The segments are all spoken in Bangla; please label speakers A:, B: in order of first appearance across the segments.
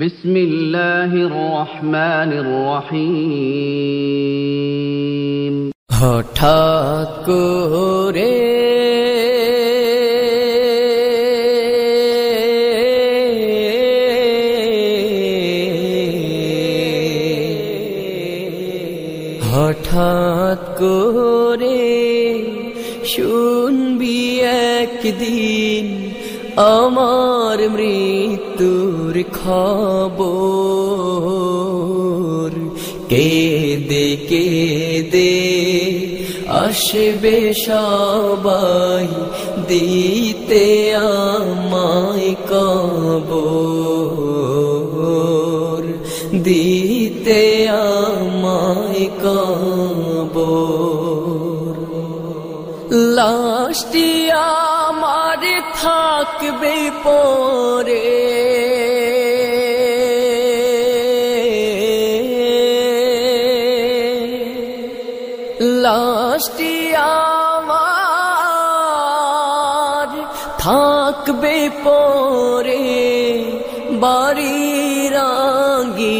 A: بسم الله الرحمن الرحيم
B: হঠাৎ করে হঠাৎ করে শুনবি একদিন আমার মৃত্যুর খবর। কেদে কেদে আসবে সবাই দিতে আমায় কবর। দিতে আমায় কবর। লাশটি আমার থাকবে পরে। লাশটি আমার থাকবে পরে বাড়ির আঙ্গিনায়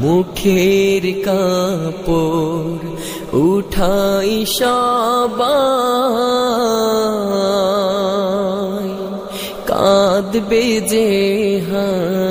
B: মুখের কাপড় উঠাই সবাই কাঁদবে যে হাই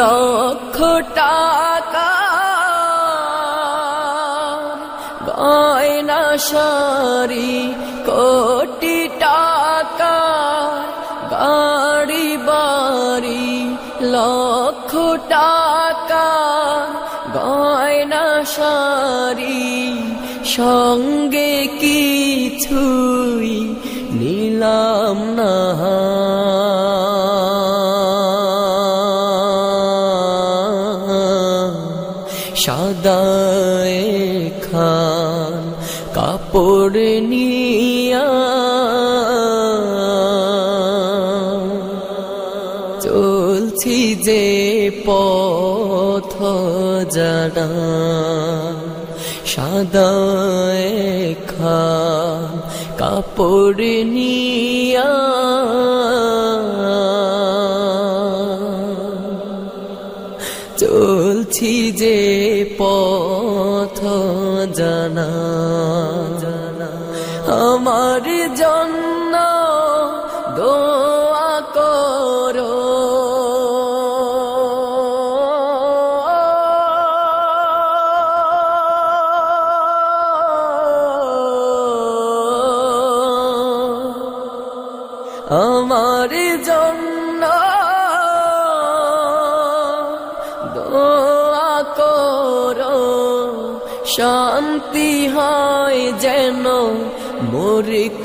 B: লক্ষ টাকা গয়না সারি কোটি টাকা, গাড়ি বাড়ি লক্ষ টাকা, গয়না সারি সঙ্গে কিছুই নিলাম না। সাদায় খা কাপড় নিয়া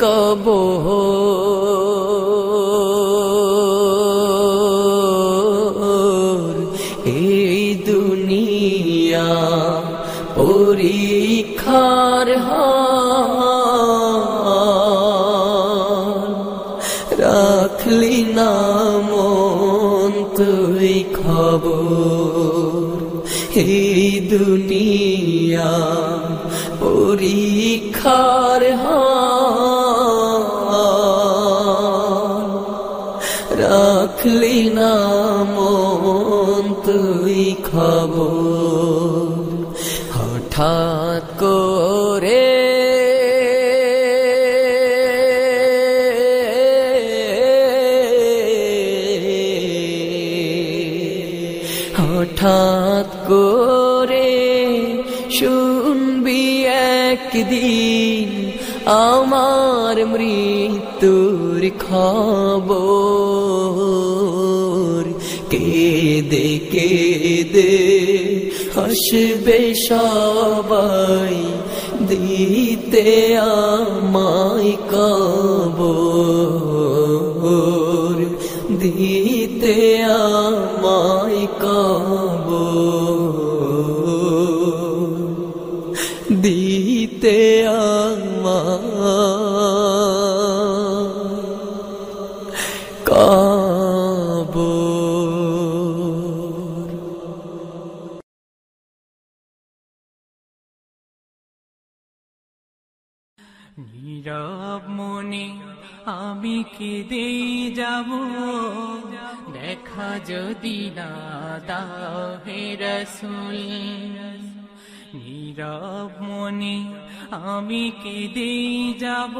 B: মোর
C: মৃত্যুর খবর। কেদে কেদে হাসবে সবাই দিতে আমায় কবর। দিতে আমায় কবর।
D: দাও হে রসুল। নীরব মনে আমি কেঁদেই যাব।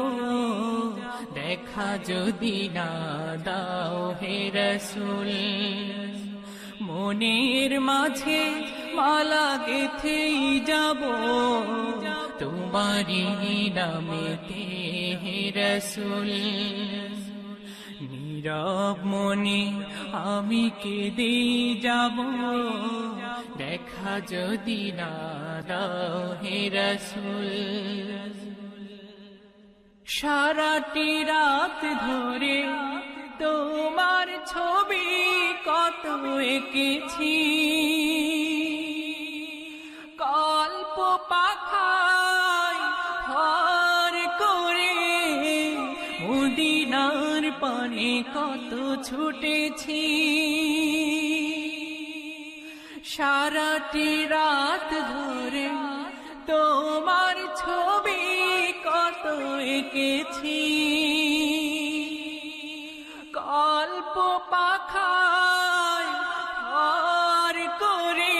D: দেখা যদি না দাও হে রসুল। মনের মাঝে মালা গেথেই যাব। তোমারি নামেতে হে রসুল। নীরব মনে আমি কেঁদেই যাব। দেখা যদি না দাও হে রসুল। সারাটি রাত ধরে তোমার ছবি কত এঁকেছি। পানে কত ছুটেছি। সারাটি রাত ধরে তোমার ছবি কত এঁকেছি। কল্প পাখায় করে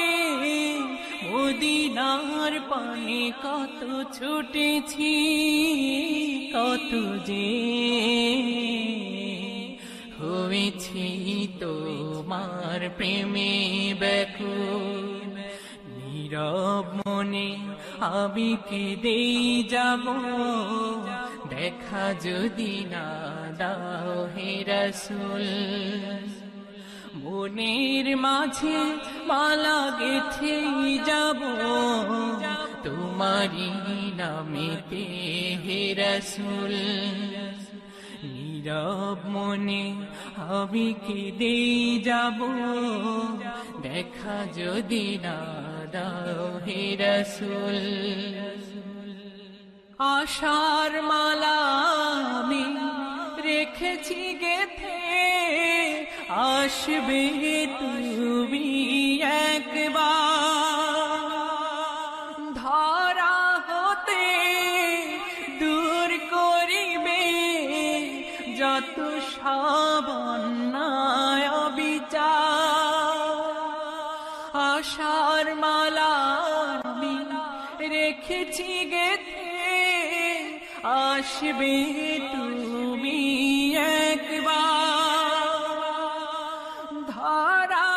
D: মদিনার পানে কত ছুটেছি, কত যে হয়েছি তোমার প্রেমে ব্যাকুল নীরব মনে আমি কেঁদেই যাব, দেখা যদি না দাও হে রসুল। মনের মাঝে মালা গেথেই যাব তোমারি নামেতে হে রসুল। নীরব মনে আমি কেঁদেই যাব। দেখা যদি না দাও হে রসুল। আশার মালা আমি রেখেছি গেথে, আসবে তুমি একবার। আমি রেখেছি গেথে আসবে তুমি একবার। ধরা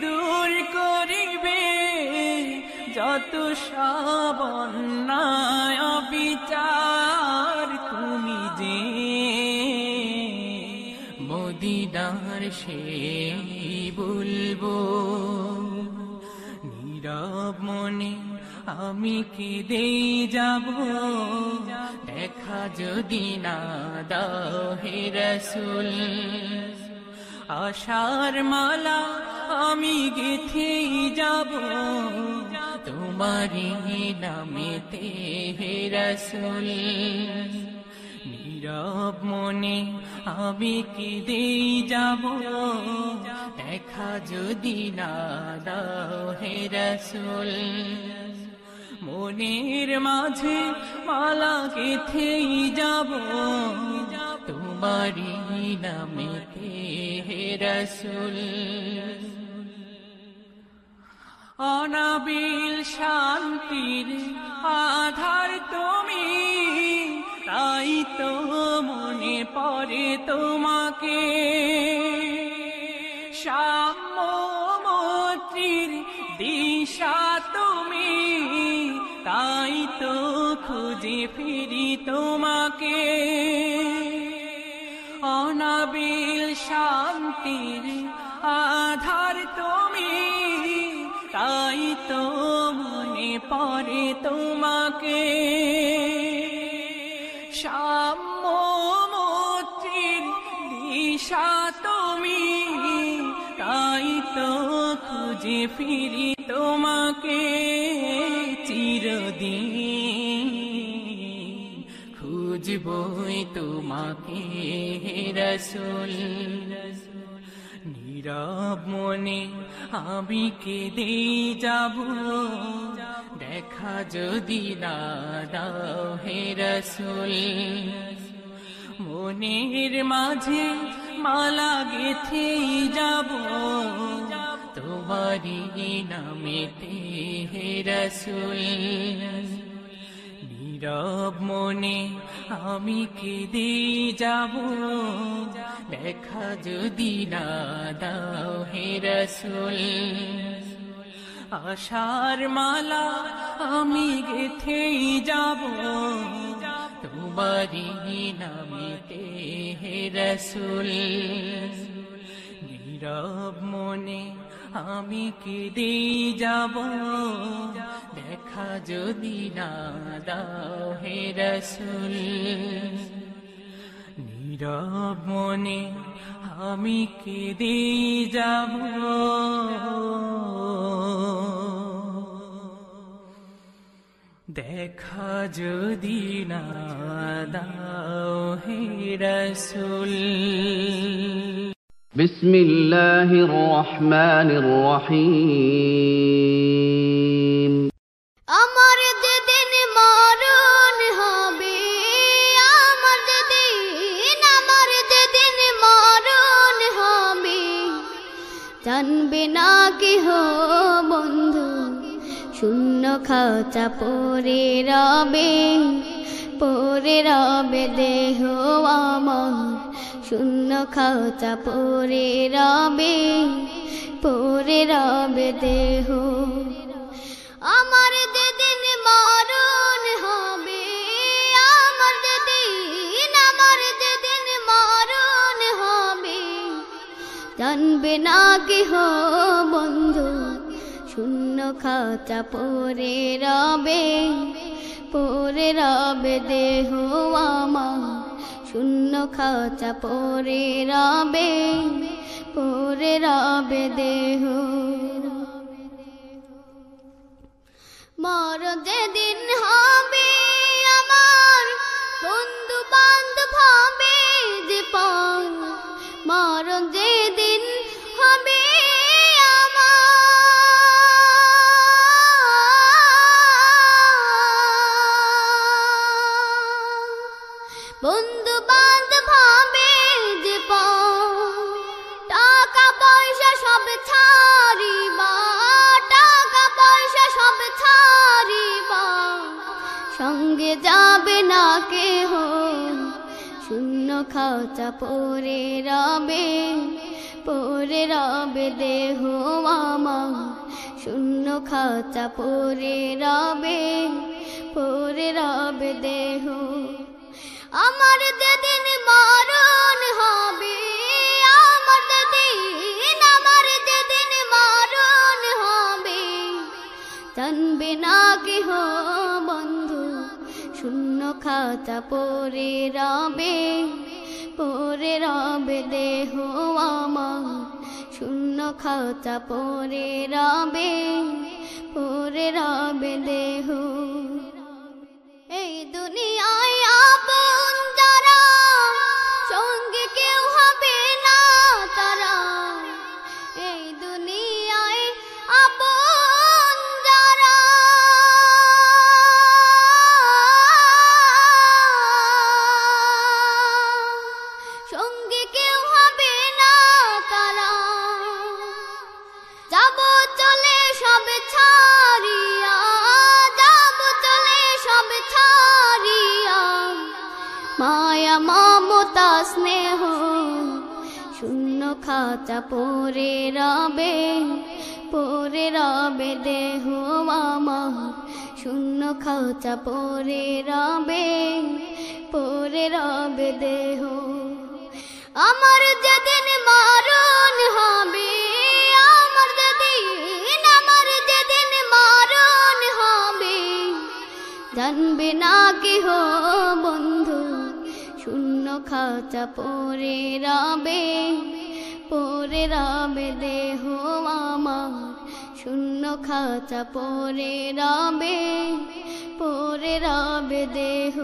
D: দূর করিবে যত বিচার তুমি যে। মদিনার সে বলব মনে আমি দেই যাব? দেখা যদি না দাও হে রসুল। আশার মালা আমি গেথে যাব। তোমারি নামেতে হে রসুল। নীরব মনে, আমি কি দেই যাব? দেখা যদি না দাও হে রসুল। মনের মাঝে মালা গেথেই যাব। তোমারি নামেতে হে রসুল? অনাবিল শান্তির আধার তুমি। তাই তো মনে পড়ে তোমাকে। সাম্যমূর্তির দিশা তুমি, তাই তো খুঁজে ফিরি তোমাকে। অনাবিল শান্তির আধার তুমি, তাই তো মনে পড়ে তোমাকে। খুঁজে ফিরি তোমাকে চিরদিন খুঁজবই তোমাকে রসুল। নীরব মনে আমি কেঁদে যাব। দেখা যদি দাদা হে রসুল। মনের মাঝে মালা গেথেই যাব। তোমারি নামেতে হে রসুল। নীরব মনে আমি কেঁদে যাব। দেখা যদি না দাও হে রসুল। আশার মালা আমি গেথেই যাব। তোমারি নামেতে হে রসুল। নীরব মনে আমি কেঁদে যাব। দেখা যদি না দাও হে রসুল। নীরব মনে আমি কেঁদে যাব। দেখা যদি না দাও হে রসুল।
A: بسم الله الرحمن الرحيم
E: আমার যেদিন মরণ হবে আমার যেদিন আমার যেদিন মরণ হবে জানবে না কেহ বন্ধু শূন্য খাঁচা পরে রবে পরে রবে দেহ আমার শূন্য খাঁচা পরে রবে পরে রবে দেহ। আমার যেদিন মরণ হবে, আমার যেদিন আমার যেদিন মরণ হবে, জানবে না কেহ বন্ধু, শূন্য খাঁচা পরে রবে পরে রবে দেহ আমার। শূন্য খাঁচা পরে রবে পরে রবে দেহ। মর যেদিন হবে আমার বন্ধু বান্ধব হবে যে পর মর যেদিন যাবে না কেহ। শূন্য খাঁচা পরে রবে পরে রবে দেহ আমার। শূন্য খাঁচা পরে রবে পরে রবে দেহ। আমার যেদিন মরণ হবে, আমার যেদিন আমার যেদিন মরণ হবে। জানবে না কেহ বন্ধু শূন্য খাতা পরে রবে পরে রবে দেহ আমার। শূন্য খাতা পরে রবে পরে রবে দেহ। এই দুনিয়ায় আপন খাঁচা পরে রবে পরে রবে দেহ আমার। শূন্য খাঁচা পরে রবে পরে রবে দেহ। আমার যেদিন মারণ হবে, আমার যেদিন আমার যেদিন মারণ হবে, জানবে না কেহ বন্ধু, শূন্য খাঁচা পরে রবে। পরে রবে, দেহ আমার। শূন্য খাঁচা পরে রবে পরে রবে দেহ।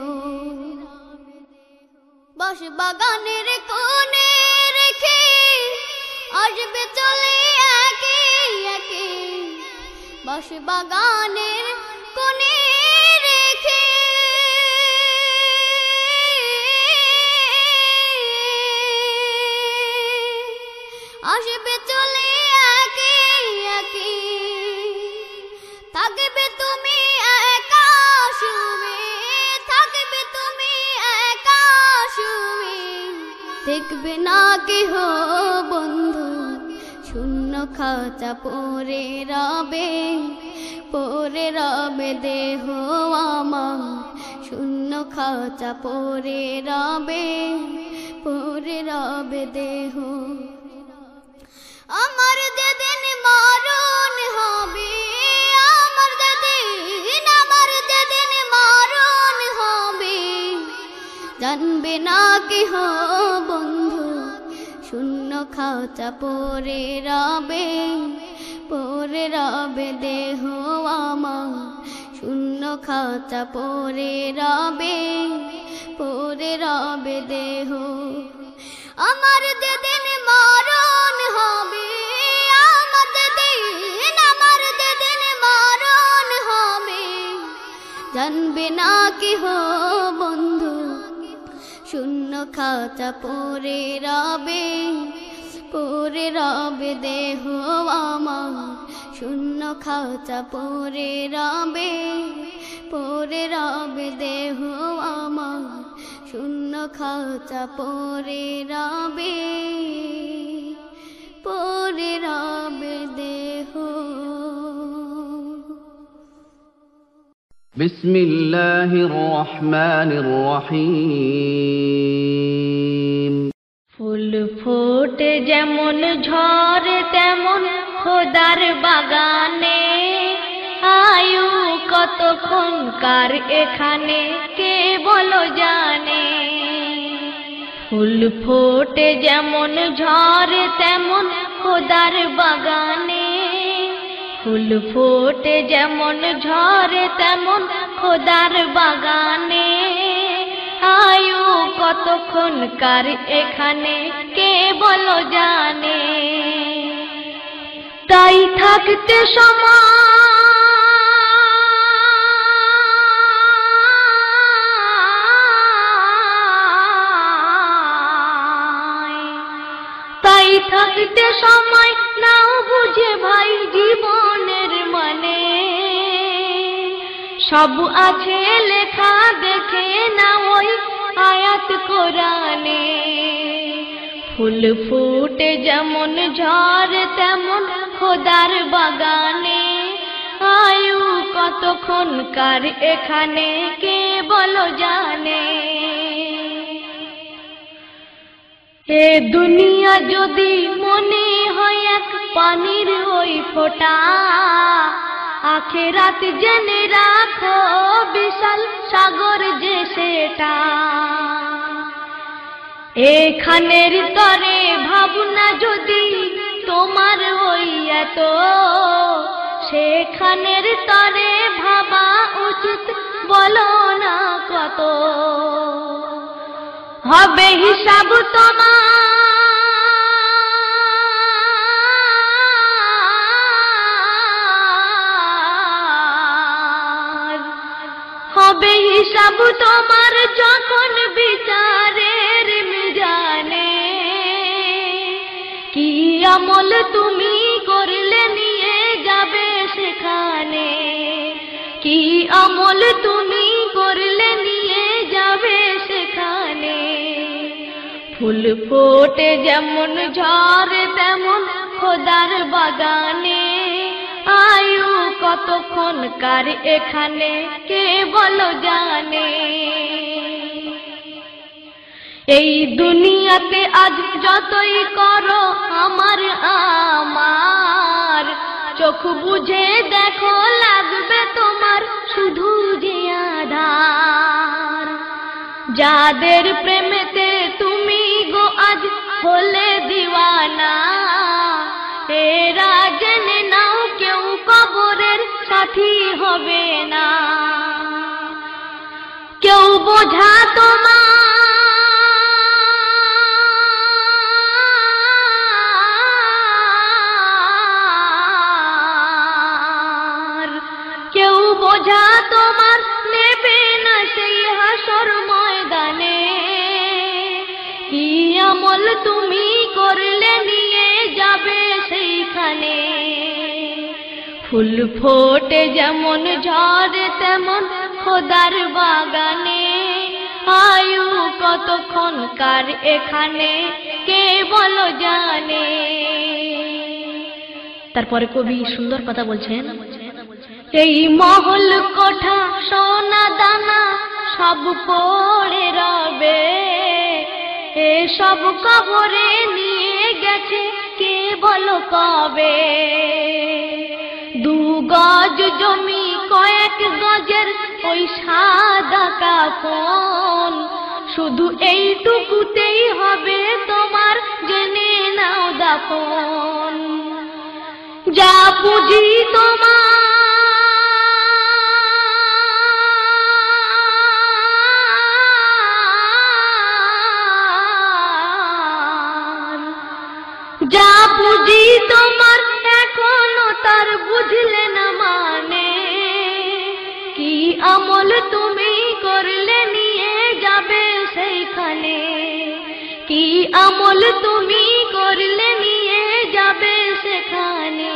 E: বাস বাগানের কোণে রেখে আসবে চলে একে একে। বাস বাগানের দেখবে না কেহ বন্ধু? শূন্য খাঁচা পরে রবে পরে রবে দেহ আমার। শূন্য খাঁচা পরে রবে পরে রবে দেহ। আমার যেদিন মরণ হবে জানবে না কেহ বন্ধু। শূন্য খাঁচা পরে রবে পরে রবে দেহ আমার। শূন্য খাঁচা পরে রবে পরে রবে দেহ। আমার যেদিন মরণ হবে, আমার যেদিন আমার যেদিন মরণ হবে। জানবে না কেহ বন্ধু শূন্য খাঁচা পরে রবে পরে রবে দেহ আমার। শূন্য খাঁচা পরে রবে পরে রবে দেহ আমার। শূন্য খাঁচা পরে রবে পরে রবে দেহ
A: بسم الله الرحمن الرحيم
F: ফুল ফোটে যেমন ঝড় তেমন খোদার বাগানে আয়ু কতক্ষণ কার এখানে কে বলো জানে ফুল ফোটে যেমন ঝড় তেমন খোদার বাগানে ফুল ফোটে যেমন ঝরে তেমন খোদার বাগানে। আয়ু কতক্ষণ কার এখানে, কে বলো জানে। তাই থাকতে সময়। তাই থাকতে সময়, নাও বুঝে ভাই জীবনের মানে। সব আছে লেখা, দেখে না ওই আয়াত কোরআনে। ফুল ফুটে যেমন ঝড়, তেমন খোদার বাগানে। আয়ু কতক্ষণ কার এখানে, কে বলো জানে। এ দুনিয়া যদি মনে হয় এক পানির ওই ফোঁটা। আখেরাত জেনে রাখো, বিশাল সাগর যে সেটা। এখানের তরে ভাবনা যদি তোমার ওই এত, সেখানের তরে ভাবা উচিত বলো না কত। হবে হিসাব তোমার হবে হিসাব তোমার যখন বিচারের মিজানে। কি আমল তুমি করলে নিয়ে যাবে সেখানে? কি আমল তুমি করলে নিয়ে যাবে সেখানে? ফুল ফোটে যেমন ঝরে তেমন খোদার বাগানে। আয়ু কতক্ষণ কার এখানে? কে বলো জানে? এই দুনিয়াতে আজ যতই করো, আমার আমার। চোখ বুঝে দেখো, লাগবে তোমার শুধু যে আধার। যাদের প্রেমেতে তুমি গো আজ হলে দিওয়ানা। সাথী হবে না। কেউ বোঝা তোমার ফুল ফোটে যেমন ঝড়ে, তেমন খোদার বাগানে। আয়ু কতক্ষণ কার এখানে, কে বলো জানে? তারপরে কবি সুন্দর কথা বলছেন, এই মহল কোঠা, সোনা দানা সব পড়ে রবে। এসব কবরে নিয়ে গেছে কে বলো কবে? গজ জমি কয়েক গজের, ওই সাদা কাফন। শুধু এইটুকুতেই হবে তোমার, জেনে নাও দাফন। যা পুঁজি তোমার। যা বুঝি তোমার, এখনও তার বুঝলে আমল তুমি করলে নিয়ে যাবে সেইখানে। কি আমল তুমি করলে নিয়ে যাবে সেখানে?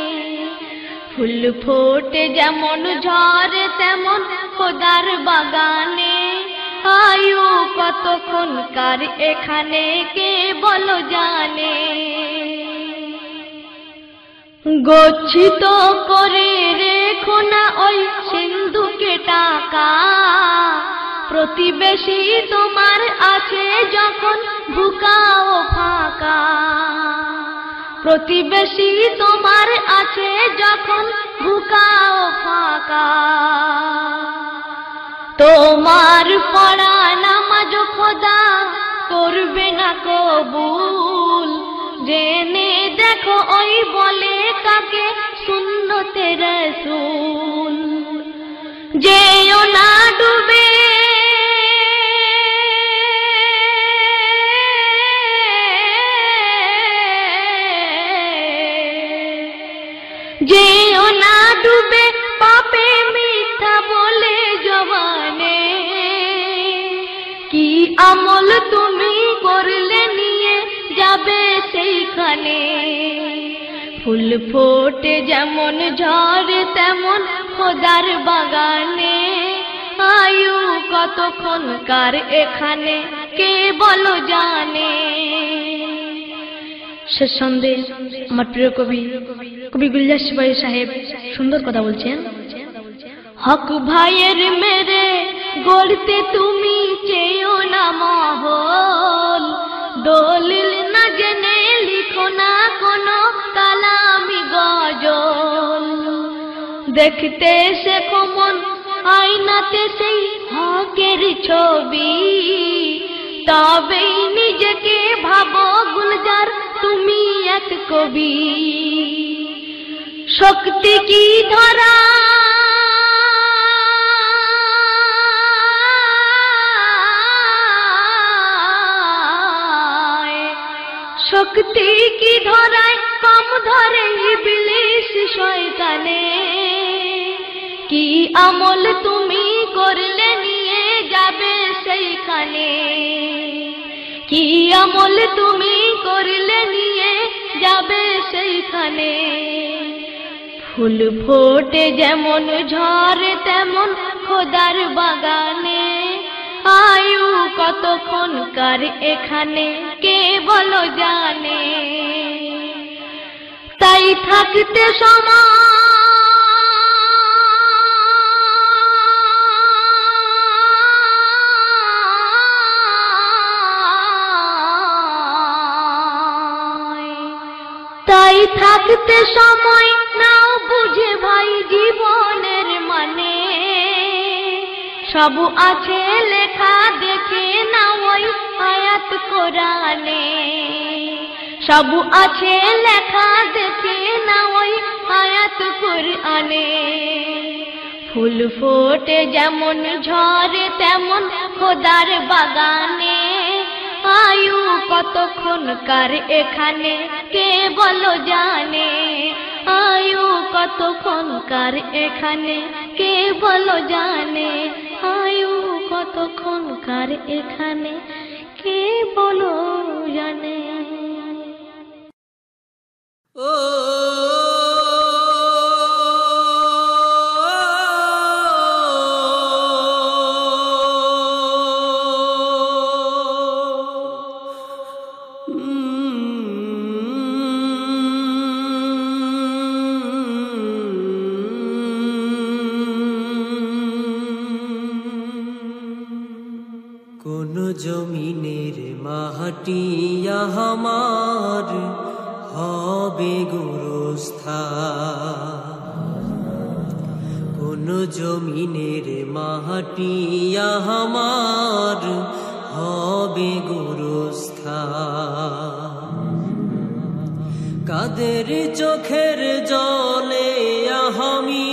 F: ফুল ফোটে যেমন ঝড়, তেমন খোদার বাগানে। আয়ু কতক্ষণ কার এখানে, কে বলো জানে? গচ্ছিত করে রেখো না ওই সিন্ধুকে টাকা। প্রতিবেশী তোমার আছে যখন ভুকাও ফাঁকা। প্রতিবেশী তোমার আছে যখন ভুকাও ফাঁকা। তোমার পড়া নামাজ খোদা করবে না কবুল। জেনে দেখো ওই বলে কাকে? সুন্নতে রসুল। যেও না ডুবে। যেও মিথ্যা বলে জবানে। কি আমল তুমি করলে? সেইখানে ফুল ফোটে যেমন ঝড়, তেমন খোদার বাগানে। আয়ু কতক্ষণ কার এখানে, কে বলো জানে। শেষ সন্ধে আমার প্রিয় কবি কবি গুলজার সিপাহী সাহেব সুন্দর কথা বলছেন। হক ভাইয়ের মেরে গড়তে তুমি চেয়েও না মহল। দলিল না জেনে দেখতে সে কমন আয়নাতে সেই হকের ছবি। তবেই নিজেকে ভাবো, গুলজার তুমি এক কবি। শক্তি কি ধরা? শক্তি কি ধরায়? কম ধরে ইবলিশ শয়তানে। কি আমল তুমি করলে নিয়ে যাবে সেইখানে? কি আমল তুমি করলে নিয়ে যাবে সেইখানে? ফুল ফোটে যেমন ঝড়, তেমন খোদার বাগানে। আয়ু কতক্ষণ কার এখানে, কে বলো জানে? তাই থাকতে সময় তাই থাকতে সময় না বুঝে ভাই জীবনের মানে। সব আছে লেখা দেখে না ওই আয়াত কোরআনে। সব আছে লেখা দেখে না ওই আয়াত কোরআনে। ফুল ফোটে যেমন ঝরে তেমন খোদার বাগানে। আয়ু কতক্ষণ কার এখানে? কে বলো জানে? আয়ু কতক্ষণ কার এখানে? কে বলো জানে? আয়ু কতক্ষণ কার এখানে? কে বলো জানে?
G: ও মাটি আমার হবে গুরুস্থা কাদের চোখের জলে আমি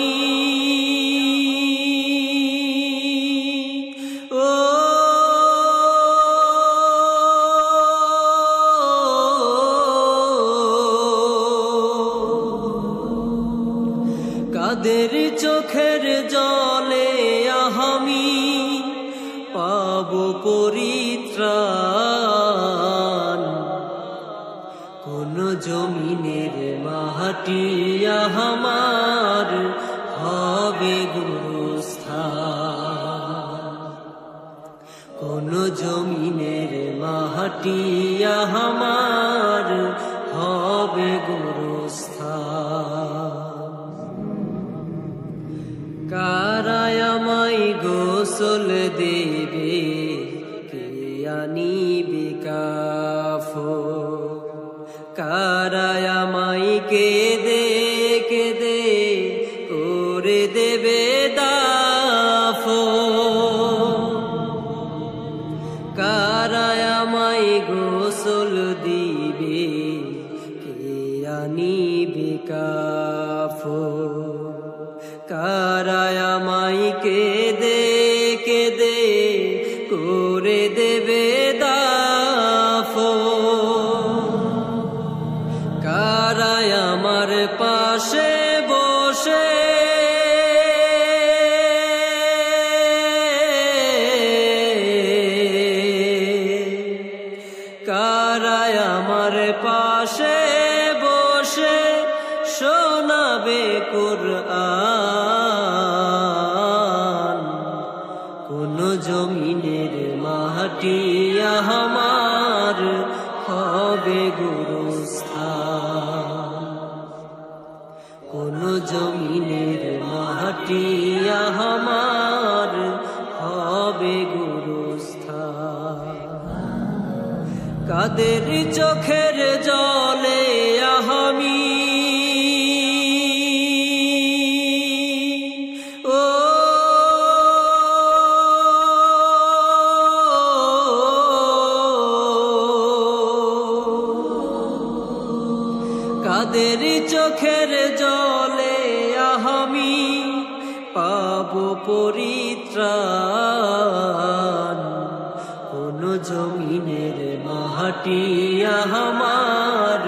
G: মাটি আমার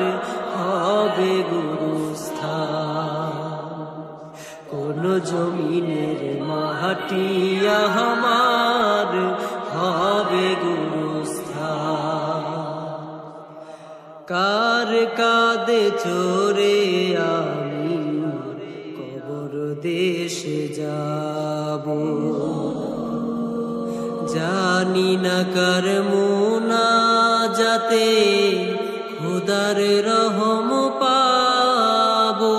G: হবে গুরুস্থান। কোন জমিনের মাটি আমার হবে গুরুস্থান। কার কাদে চোরে আমি কবর দেশে যাব?
H: জানি না কার মুনা যাতে খুদার রহম পাবো।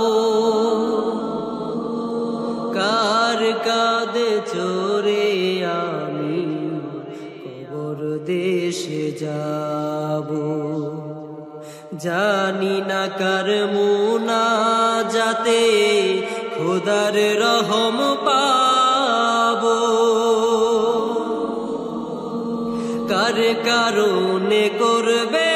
H: কার কাদে চোরে আমি কবর দেশে যাব? জানি না কার মুনা যাতে খুদার রহম পাবো। কারণে করবে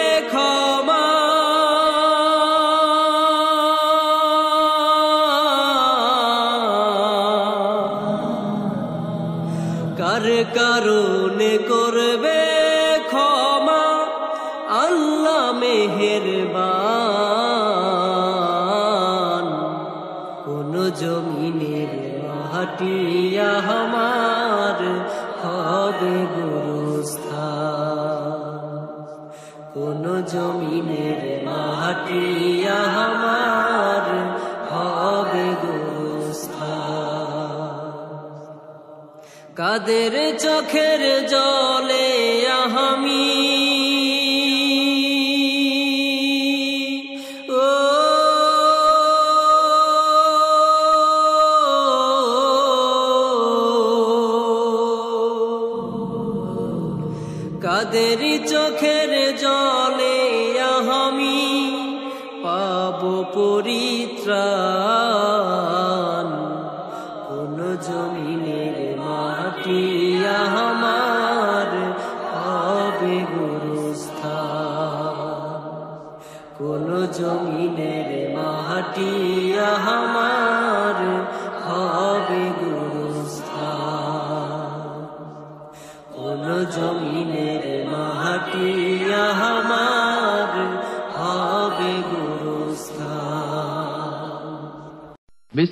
H: তাদের চোখের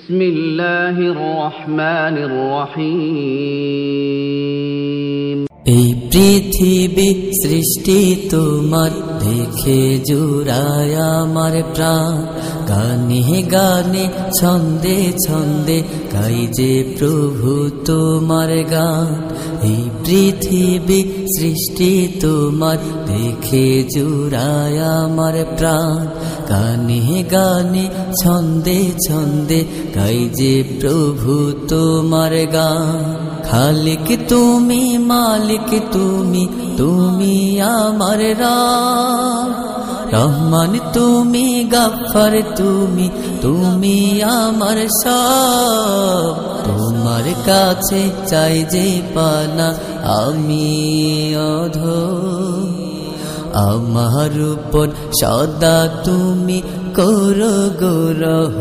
A: بسم الله الرحمن الرحيم
H: এই পৃথিবী সৃষ্টি তোমার দেখে জুড়ায় আমার প্রাণ গানে গানে ছন্দে ছন্দে গাই যে প্রভু তোমার গান এই পৃথিবী সৃষ্টি তোমার দেখে জুড়ায় আমার প্রাণ গানে গানে, ছন্দে ছন্দে গাই যে প্রভু তোমার গান। খালিক তুমি, মালিক তুমি তুমি আমার রাম। রহমান তুমি গাফার তুমি তুমি আমার সব। তোমার কাছে চাই যে পানা, আমি অধ আমার উপর সদা তুমি করো গৌরহ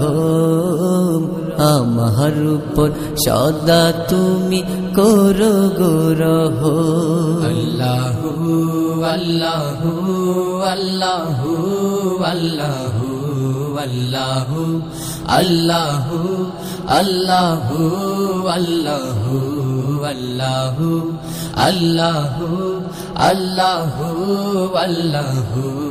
H: আমার উপর সদা তুমি করো গৌরহ
I: আল্লাহু আল্লাহু আল্লাহু আল্লাহু আল্লাহু আল্লাহু আল্লাহু আল্লাহু। আল্লাহু আল্লাহু আল্লাহু আল্লাহু।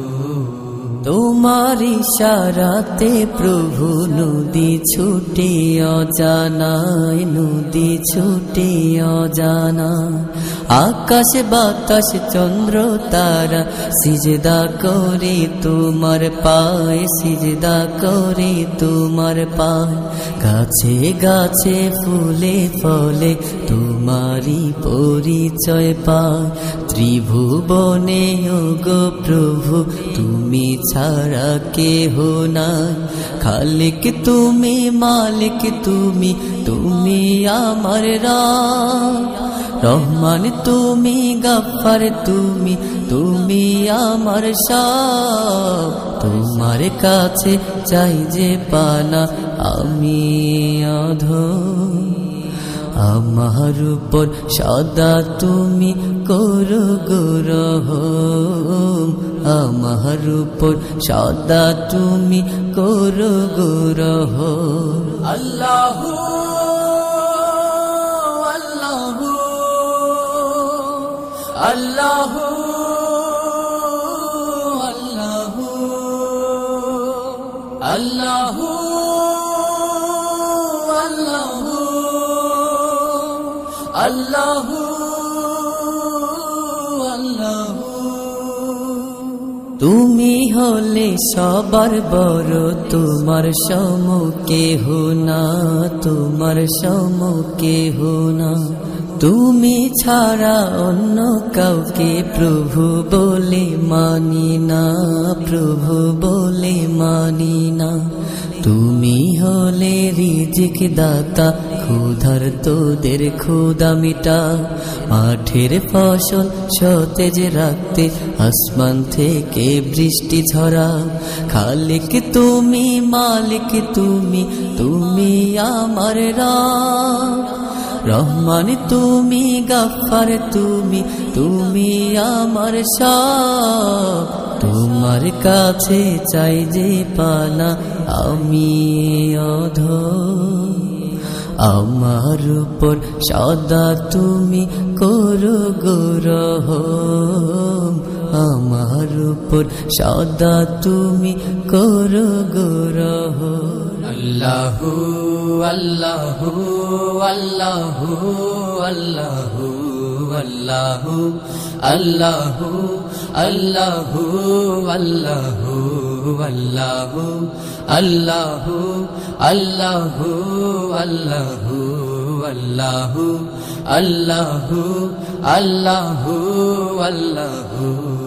H: তোমার ইশারাতে প্রভু নদী ছুটে, অজানায় নদী ছুটে, অজানা। আকাশ, বাতাস, চন্দ্র, তারা সিজদা করে, তোমার পায় সিজদা করে, তোমার পায়। গাছে গাছে ফুলে ফলে তোমারই পরিচয় পায়। ত্রিভুবনে গো প্রভু, তুমি ছাড়া কেহ নাই। খালিক তুমি, মালিক তুমি তুমি আমার রহমান তুমি গাফার তুমি তুমি আমার সব তোমার কাছে চাই যে পানা, আমি অধ আমার উপর সদা তুমি করো গৌরহ আমার উপর সদা তুমি করো গৌরহ
I: আল্লাহু আল্লাহু আল্লাহু আল্লাহু আল্লাহু। আল্লাহ আল্লাহ।
H: তুমি হলে সবার বড়, তোমার হো হোনা তোমার সমুখে হোনা তুমি ছাড়া অন্য কাউকে প্রভু বলে মানি না, প্রভু বলে মানি না। তুমি হলে রিজিক দাতা ক্ষুধার তোদের ক্ষুদা মিটা। মাঠের ফসল সতেজ রাখতে, আসমান থেকে বৃষ্টি ঝরা। খালিক তুমি, মালিক তুমি তুমি আমার রাম। রহমান, তুমি গাফার, তুমি তুমি আমার সব। তোমার কাছে চাই যে পানা, আমি অধ আমার উপর সদা তুমি করো গোরহ আমার উপর সদা তুমি করো গোরহ
I: আল্লাহু আল্লাহু আল্লাহু আল্লাহু আল্লাহু আল্লাহু আল্লাহু আল্লাহু আল্লাহু আল্লাহু আল্লাহু আল্লাহু আল্লাহু আল্লাহু আল্লাহু আল্লাহু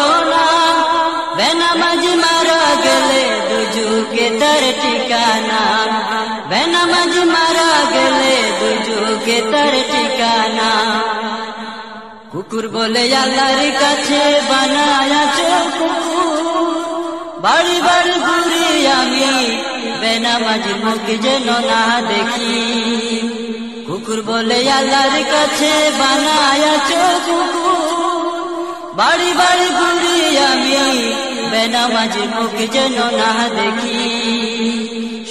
J: তার ঠিকানা বেনামাজি মারা গেলে দুজুকে তার ঠিকানা। কুকুর বলে আল্লাহর কাছে বানায়াছো কুকুর। বাড়ি বাড়ি ঘুরি আমি বেনামাজি মুখ যেন না দেখি। কুকুর বলে আল্লাহর কাছে বানায়াছো কুকুর। বাড়ি বাড়ি ঘুরি আমি বেনামাজি মুখ যেন না দেখি।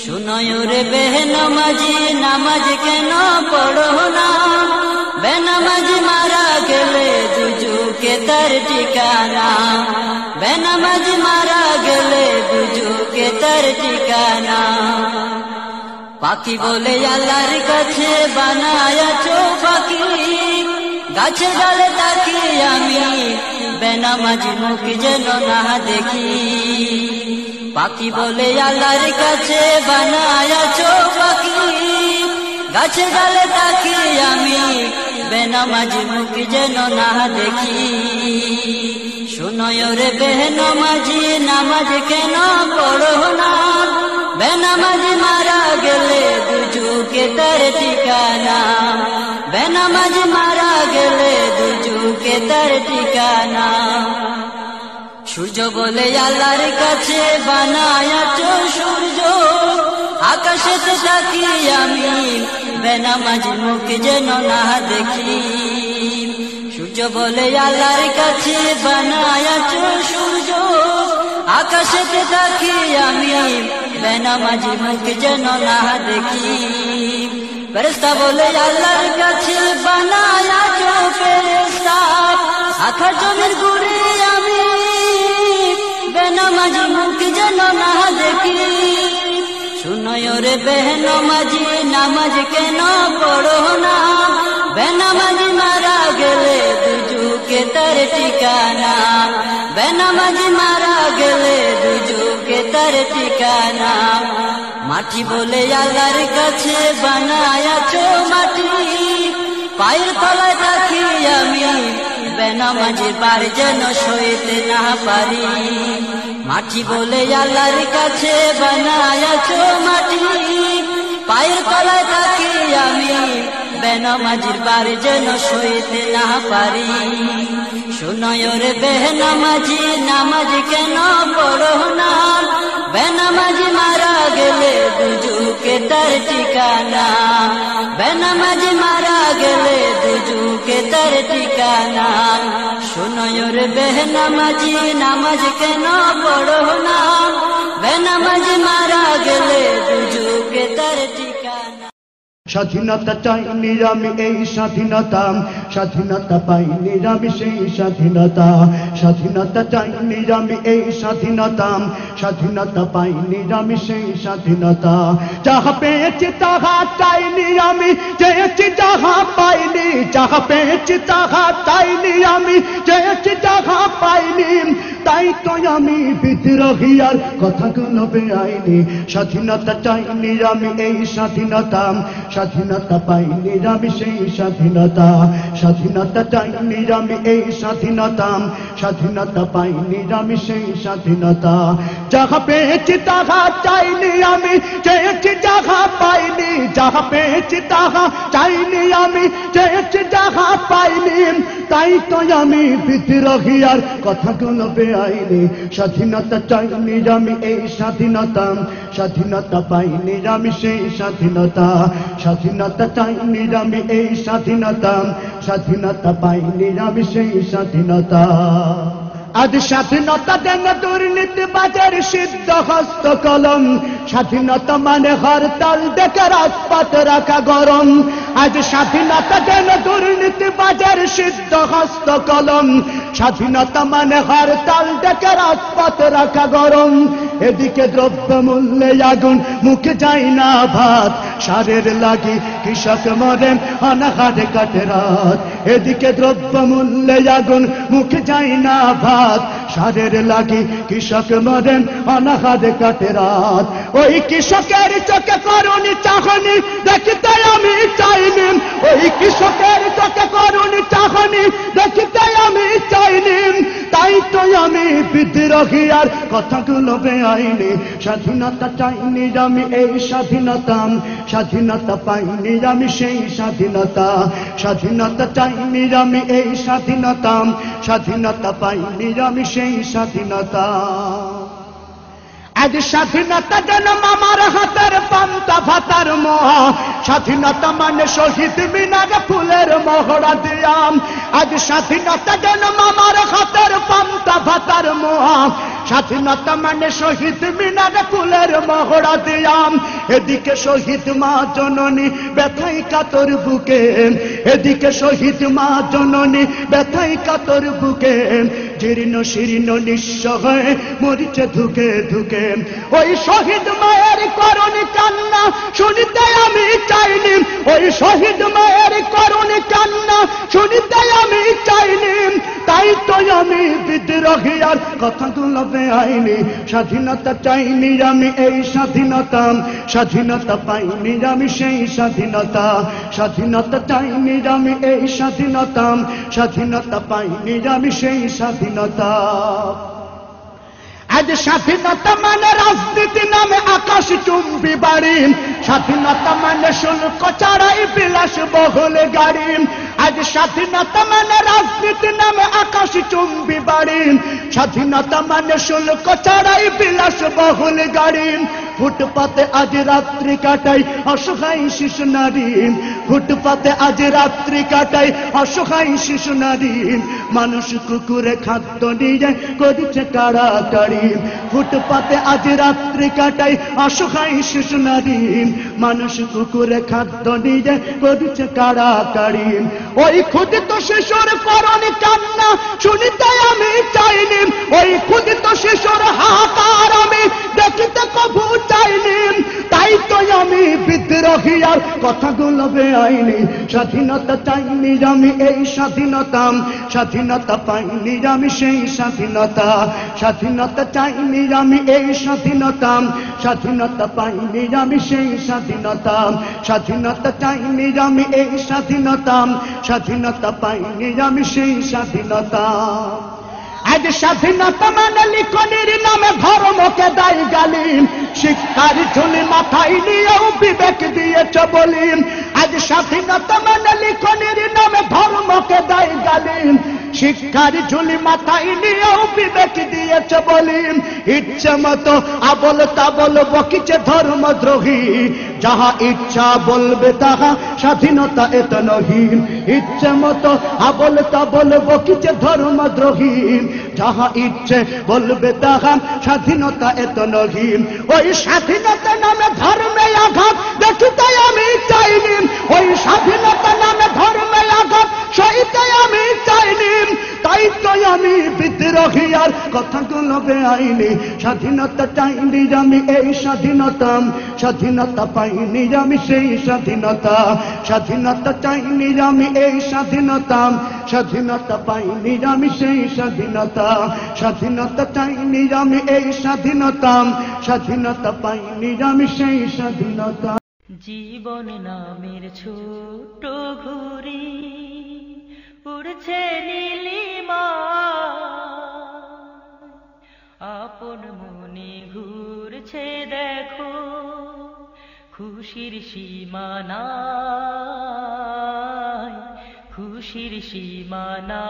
J: শুনয় রে বেহনামাজি, নামাজ কেন পড়ো না? বেনামাজি মারা গেলে দুজুকে তার ঠিকানা। বেনামাজি মারা গেলে দুজুকে তার ঠিকানা। পাখি বলে আল্লাহর কাছে বানায়াছো পাখি। গাছে ডালে তাকে আমি বেনামাজি মুখ যেন না দেখি। পাখি বলে, আল্লাহর কাছে বানায়াছো পাখি গাছে গালে তাকি আমি বেনা বেনামাজি মুখ যেন না দেখি। শুনয় রে বেহনামাজি নামাজ কেন পড়ো না? বেনা বেনামাজি মারা গেলে দুজুকে তার ঠিকানা। বেনা বেনামাজি মারা গেলে দুজুকে তার ঠিকানা। সূর্য বলে আল্লাহর কাছে বানায়াছো সূর্য। আকাশেতে তাকি আমি, বেনামাজি মুখ যেন না দেখি। সূর্য বলে আল্লাহর কাছে বানায়াছো সূর্য। আকাশেতে তাকি আমি, বেনামাজি মুখ যেন না দেখি। বলে আল্লাহর কাছে বানায়াছো মারা গেলে ঠিকানা মাটি বলে আল্লাহর কাছে বানায়াছো মাটি। পায়ের রাখি আমি বেনামাজির বার যেন সইতে না পারি। মাটি বলে আল্লাহর কাছে বানায়াছো মাটি। পায়ের তলায় থাকি আমি বেনামাজির বার যেন সইতে না পারি। শুনয় রে বেহনামাজি নামাজ কেন পড়ো না? বেনামাজি মারা গেলে দুজুকে তার ঠিকানা। বেনামাজি মারা গেলে
K: দুজুকে তার ঠিকানা। শোনয়র বেহনামাজি, নামাজ কেন পড়ো না? বেনামাজ মারা গেলে দুজুকে তার
L: স্বাধীনতা চাই নিরামি এই স্বাধীনতা। স্বাধীনতা পাই নিরামি সেই স্বাধীনতা। স্বাধীনতা চাই নিরামি এই স্বাধীনতা। স্বাধীনতা পাই নিরামি সেই স্বাধীনতা। যাহা পেয়েছি তাহা চাই নিরামি, চেয়েছি যাহা পাইনি, যাহা পেয়েছি তাহা চাইনি আমি চেয়েছি যাহা পাইনি, তাই তো আমি বিদ্রোহী আর কথাগুলো বেআইনি। স্বাধীনতা চাই নিরামি এই স্বাধীনতা। স্বাধীনতা পাই নিরামি সেই স্বাধীনতা। স্বাধীনতা চাই নিরামি এই স্বাধীনতা। স্বাধীনতা পাই নিরামি সেই স্বাধীনতা। যাহা পেয়েছি তাহা চাইনি আমি চেয়েছি যাহা পাইনি, যাহা পেয়েছি তাহা চাইনি আমি চেয়েছি যাহা পাইনি, তাই তো আমি বিদ্রোহী আর কথাগুলো বেআইনি। স্বাধীনতা চাইনি আমি এই স্বাধীনতা স্বাধীনতা পাইনি আমি সেই স্বাধীনতা। স্বাধীনতা চাইনি আমি এই স্বাধীনতা। স্বাধীনতা পাইনি আমি সেই স্বাধীনতা। আজ স্বাধীনতা দেন দুর্নীতি বাজার সিদ্ধ হস্ত কলম। স্বাধীনতা মানে হরতাল ডেকে রাজপথ রাখা গরম। আজ স্বাধীনতা দেন দুর্নীতি বাজার সিদ্ধ হস্ত কলম। স্বাধীনতা মানে হরতাল ডেকে রাজপথ রাখা গরম। এদিকে দ্রব্য মূল্যে আগুন মুখে যায় না ভাত। সারের লাগি কৃষক মরেন অনাহারে কাটে রাত। এদিকে দ্রব্য মূল্যে আগুন মুখে যায় না ভাত। সারের লাগি কৃষক মরেন, অনাহারে কাটে রাত। ওই কৃষকের চোখে করুনি চাহনি, দেখিতে আমি চাইনি। ওই কৃষকের চোখে করুনি চাহনি, দেখিতে আমি চাইনি। তাই তো আমি বিদ্রোহী আর কথাগুলো বেআইনি। স্বাধীনতা চাইনি আমি এই স্বাধীনতা। স্বাধীনতা পাইনি আমি সেই স্বাধীনতা। স্বাধীনতা চাইনি আমি এই স্বাধীনতা। স্বাধীনতা পাইনি সেই স্বাধীনতা। আজ স্বাধীনতা যেন মামার হাতের পান্তা ভাতার মহা। স্বাধীনতা মানে শহীদ মিনার ফুলের মহড়া দিয়াম। আজ স্বাধীনতা যেন মামার হাতের পান্তা ভাতার মহা। স্বাধীনতা মানে শহীদ মিনার ফুলের মহড়া দিয়াম। এদিকে শহীদ মা জননী ব্যথাই কাতর বুকে। এদিকে শহীদ মা জননী ব্যথাই কাতর বুকে। জীর্ণ শীর্ণ নিঃস্ব হয়ে মরিচে ধুকে ধুকে। ওই শহীদ মায়ের করণী কান্না শুনিতে আমি চাইনি। ওই শহীদ মায়ের করণী কান্না শুনিতে আমি চাইনি। তাই তো আমি বিদ্রোহী আর কথাগুলো বেআইনি স্বাধীনতা চাইনি আমি এই স্বাধীনতা। স্বাধীনতা পাইনি আমি সেই স্বাধীনতা। স্বাধীনতা চাইনি আমি এই স্বাধীনতা। স্বাধীনতা পাইনি আমি সেই স্বাধীনতা। আজ স্বাধীনতা মানে রাজনীতি নামে আকাশ চুম্বি বাড়ি। স্বাধীনতা মানে শুল্ক ছাড়াই বিলাস বহুল গাড়ি। আজ স্বাধীনতা মানে রাজনীতি নামে আকাশ চুম্বি বাড়ি। স্বাধীনতা মানে শুল্ক ছাড়াই বিলাস বহুল গাড়ি। ফুটপাতে আজ রাত্রি কাটাই অসহায় শিশু নারী। ফুটপাতে আজ রাত্রি কাটাই অসহায় শিশু নারী। মানুষ কুকুরে খাদ্য নিয়ে করেছে কাড়াকাড়ি ফুটপাতে আজ রাত্রি কাটাই অসহায় শিশু নারী। মানুষ কুকুরে খাদ্য নিয়ে করেছে কাড়াকাড়ি। ওই ক্ষুদিত শিশুর করণী কান্না শুনিতে আমি চাইনি। ওই ক্ষুদিত শিশুর হাহাকার আমি দেখিতে কবু চাইনি। তাই তো আমি বিদ্রোহী আর কথাগুলো বেআইনি। স্বাধীনতা চাইনি আমি এই স্বাধীনতা। স্বাধীনতা পাইনি আমি সেই স্বাধীনতা। স্বাধীনতা চাইনি আমি এই স্বাধীনতা স্বাধীনতা পাইনি আমি সেই স্বাধীনতা স্বাধীনতা চাইনি আমি এই স্বাধীনতা স্বাধীনতা পাইনি আমি সেই স্বাধীনতা। আজ স্বাধীনতা মানে লিখনির নামে ধর্মকে দায়ী গালি শিক্ষার ঝুলি মাথায় নিয়েও বিবেক দিয়েছ বলিম। আজ স্বাধীনতা মানে লিখনির নামে ধর্মকে দায়ী গালি শিক্ষার ঝুলি মাথায় নিয়েও বিবেক দিয়েছে বলিম। ইচ্ছে মতো আবল তাবল বকিছে ধর্মদ্রোহী। যাহা ইচ্ছা বলবে তাহা স্বাধীনতা এত নহীন ইচ্ছে মতো আবল তাবল বকিছে ধর্মদ্রোহী। যাহা ইচ্ছে বলবে তাহা স্বাধীনতা এত নহীন ওই স্বাধীনতা নামে ধর্মে আমি বিদ্রোহী আর কথাগুলো বেআইনি। স্বাধীনতা চাইনি আমি, এই স্বাধীনতা। স্বাধীনতা পাইনি আমি, সেই স্বাধীনতা। স্বাধীনতা চাইনি আমি, এই স্বাধীনতা। স্বাধীনতা পাইনি আমি, সেই স্বাধীনতা। স্বাধীনতা চাইনি আমি, এই স্বাধীনতা। স্বাধীনতা পাইনি আমি, সেই স্বাধীনতা।
M: জীবন নামের ছোট ঘুরি উড়ছে নীলিমা আপন মনে ঘুরছে দেখো খুশির সীমানা খুশির সীমানা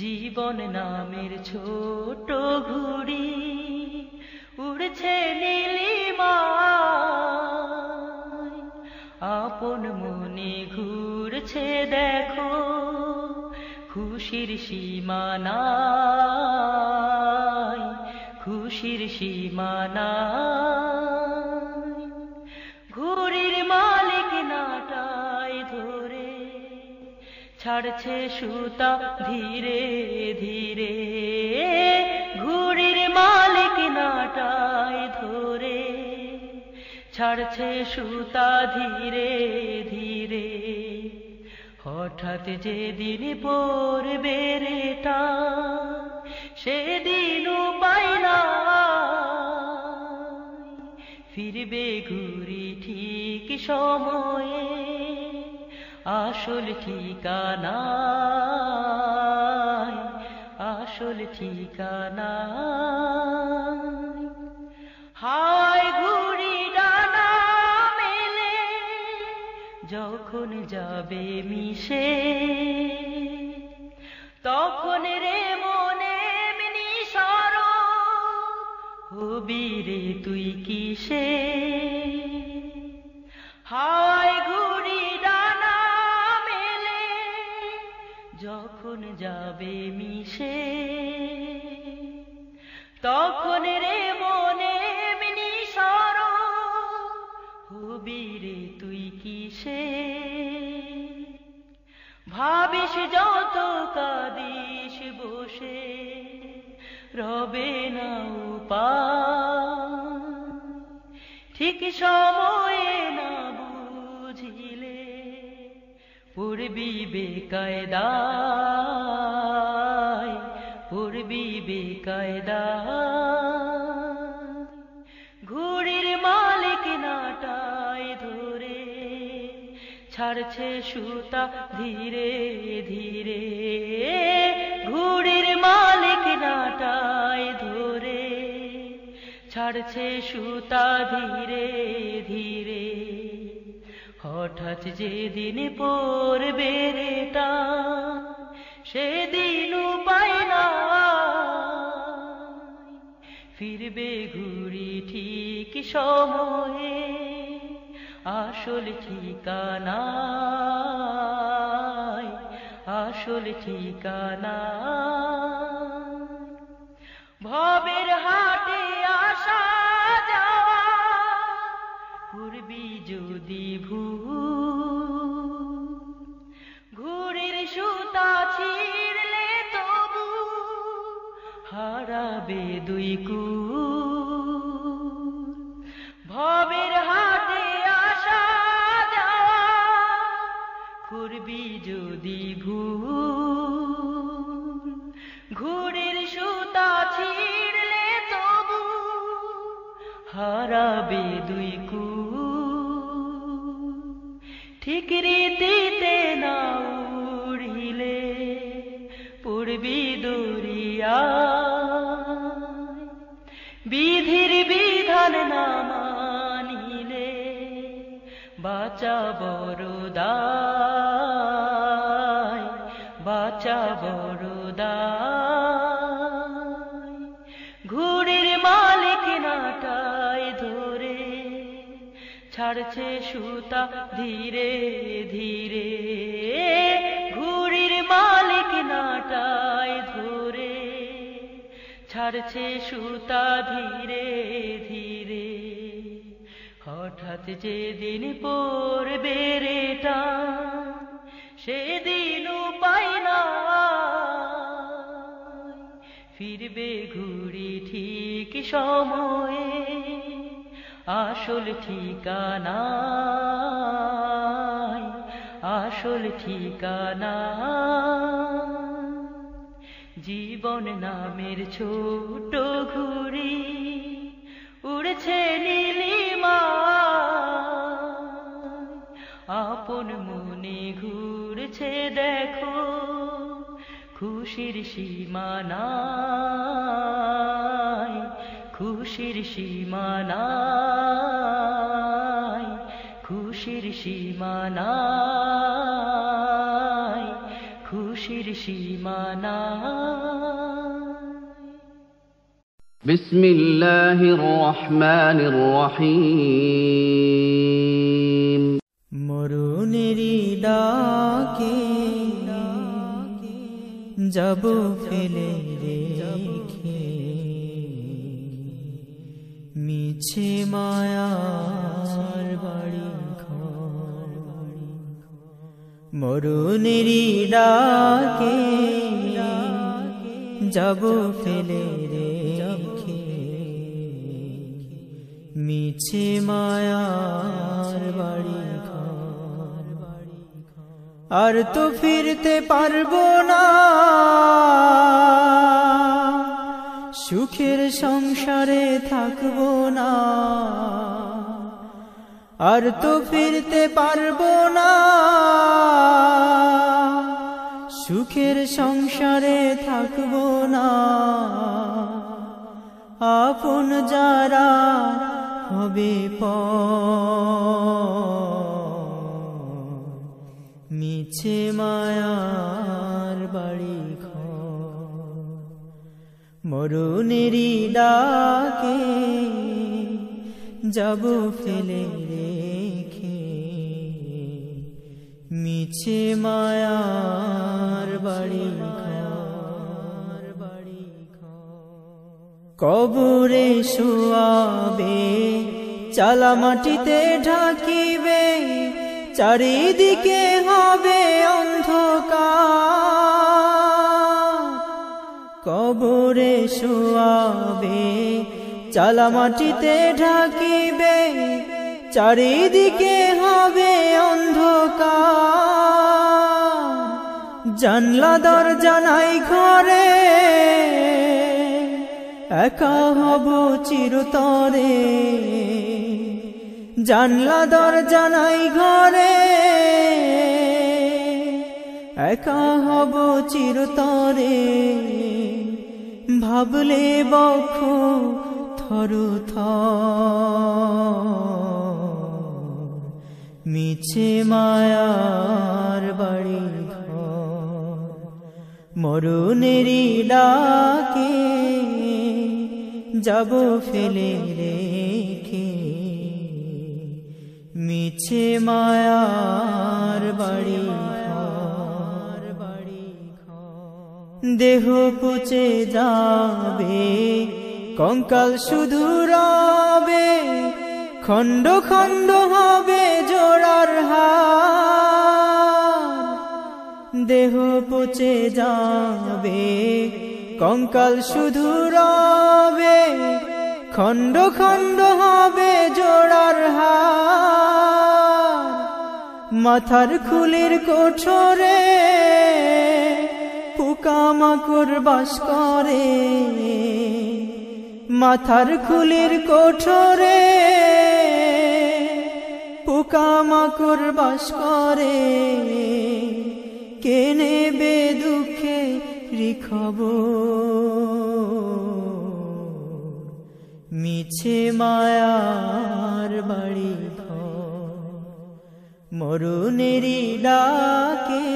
M: জীবন নামের ছোট ঘুড়ি উড়ছে নীলিমা আপন মনে ঘুরছে দেখো খুশির সীমানা খুশির সীমানা ঘুড়ির মালিক নাটাই ধরে, ছাড়ছে সুতা ধীরে ধীরে। ঘুড়ির মালিক নাটাই ধরে, ছাড়ছে সুতা ধীরে ধীরে। হঠাৎ যেদিন পড়বে রেটা সেদিন পাই না। ফিরবে ঘুরি ঠিক সময়ে, আসল ঠিকানা আসল ঠিকানা হাওয়ায় যাবে মিশে। তখন রে মনে মিনি সর হবি রে তুই কিসে? হাওয়ায় ঘুড়ি ডানা মেলে, যখন যাবে মিশে। তখন রে মনে মিনি সর হবি রে তুই কিসে? ভাবিস যত কাদিস বসে, রবে না উপায়। ঠিক সময়ে না বুঝিলে পড়বি বেকায়দায় পড়বি বেকায়দায়। ছাড়ছে সুতা ধীরে ধীরে। ঘুড়ির মালিক নাটায় ধরে। ছাড়ছে সুতা ধীরে ধীরে। হঠাৎ যেদিন পড়বে তা, সেদিন পাই না ফিরবে ঘুড়ি ঠিক সময়ে। আসল ঠিকানা আসল ঠিকানা ভবের হাটে আসা যাওয়া করবি যদি ভূ ঘুড়ির সুতা ছিঁড়লে তবু হারাবে দুই কু করবি যদি ভূ ঘুড়ির সুতা ছিঁড়লে তবু হারাবে দুই কু ঠিক রীতিতে না উড়িলে পড়বি দরিয়া বিধির বিধান না মানিলে বাঁচা বড় ছাড়ছে সুতা ধীরে ধীরে। ঘুড়ির মালিক নাটায় ধরে। ছাড়ছে সুতা ধীরে ধীরে। হঠাৎ যেদিন পড়বে রেটা, সেদিন পাই না ফিরবে ঘুড়ি ঠিক সময়ে। আসল ঠিকানা আসল ঠিকানা জীবন নামের ছোট ঘুড়ি উড়ছে নীলিমা। আপন মনে ঘুরছে দেখো খুশির সীমানা। খুশির সীমানায় খুশির সীমানায় খুশির
A: সীমানায়। বিসমিল্লাহির রহমানির রহিম
N: মরুনেরি ডাকে যাব ফেলে মিছে মায়ার বাড়ি মরুনেরি ডাকে যাব ফেলে রেখে। মিছে মায়ার বাড়ি আর তো ফিরতে পারব না। সুখের সংসারে থাকব না। আর তো ফিরতে পারব না। সুখের সংসারে থাকব না। আপন যারা হবে মিছে মরুনেরি ডাকে যাব ফেলে রেখে। মিছে মায়ার বাড়ি কবরে শোয়াবে, চালা মাটিতে ঢাকিবে, চারিদিকে হবে অন্ধকার। কবরে শোয়াবে চালা মাটিতে ঢাকিবে, চারিদিকে হবে অন্ধকার। জানলা দরজা নাই ঘরে, একা হব চিরতরে। জানলা দরজা নাই ঘরে, একা হব চিরতরে। ভাবলে বক্ষ থরু মিছে মায়ার বাড়ি মরুনেরি ডাকে যাব ফেলে রেখে। মিছে মায়ার বাড়ি দেহ পচে যাবে, কঙ্কাল শুধু রবে, খণ্ড খণ্ড হবে জোড়ার দেহ পচে যাবে, কঙ্কাল শুধু রবে, খণ্ড খণ্ড হবে জোড়ার মাথার খুলির কোঠরে পোকামাকড় বাস করে। মাথার খুলির কোঠরে পোকামাকড় বাস করে। কে নেবে দুঃখে রিখব মিছে মায়ার বাড়ি মরুনেরি ডাকে।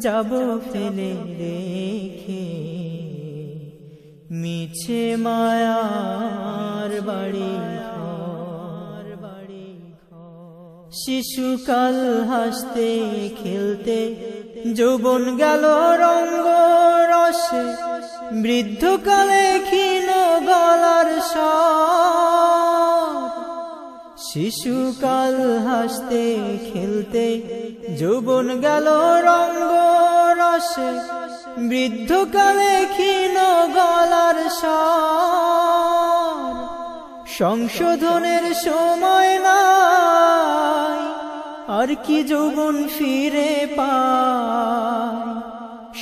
N: যাব ফেলে রেখে। মিছে মায়ার বাড়ি শিশুকাল হাসতে খেলতে যৌবন গেল রঙ্গ রসে। বৃদ্ধকালে ক্ষীণ গলার স্বর। শিশুকাল হাসতে, খেলতে, যৌবন গেল রঙ্গ রসে। বৃদ্ধকালে ক্ষীণ গলার সংশোধনের সময় নাই, আর কি যৌবন ফিরে পায়।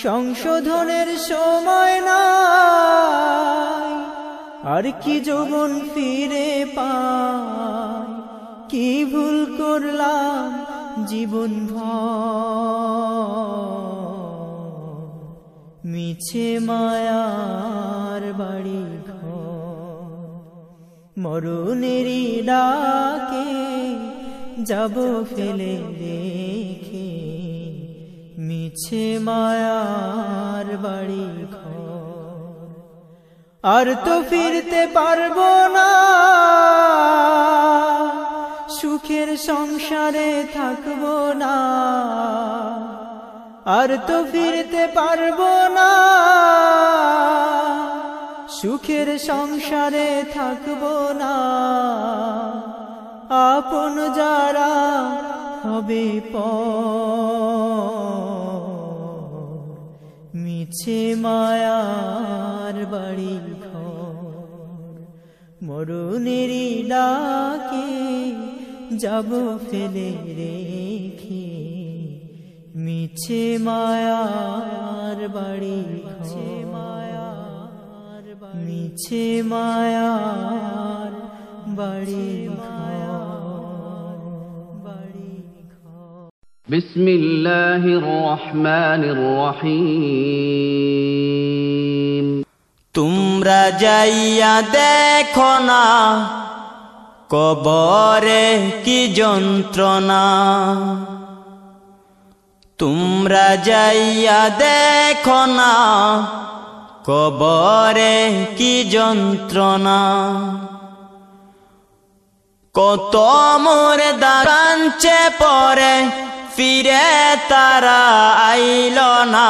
N: সংশোধনের সময় নাই আর কি যৌবন ফিরে পায় কি ভুল করলাম জীবন মিছে মায়ার বাড়ি ঘর মরুনেরই ডাকে যাব ফেলে রেখে। মিছে মায়ার বাড়ি ঘর আর তো ফিরতে পারব না। সুখের সংসারে থাকব না। আর তো ফিরতে পারব না। সুখের সংসারে থাকব না। আপন যারা হবে মিছে মায়ার বাড়ি মরুনেরই ডাকে যাব ফেলে রেখে মিছে মায়ার বাড়ি ঘর মায়ার মিছে মায়ার বাড়ি ঘর বাড়ি ঘর
A: بسم الله الرحمن الرحيم
K: তোমরা যাইয়া দেখো না, কবরে কি যন্ত্রণা। তোমরা যাইয়া দেখো না, কবরে কি যন্ত্রণা। কত মোরে দাঁড়াঞ্চে পরে ফিরে তারা আইল না।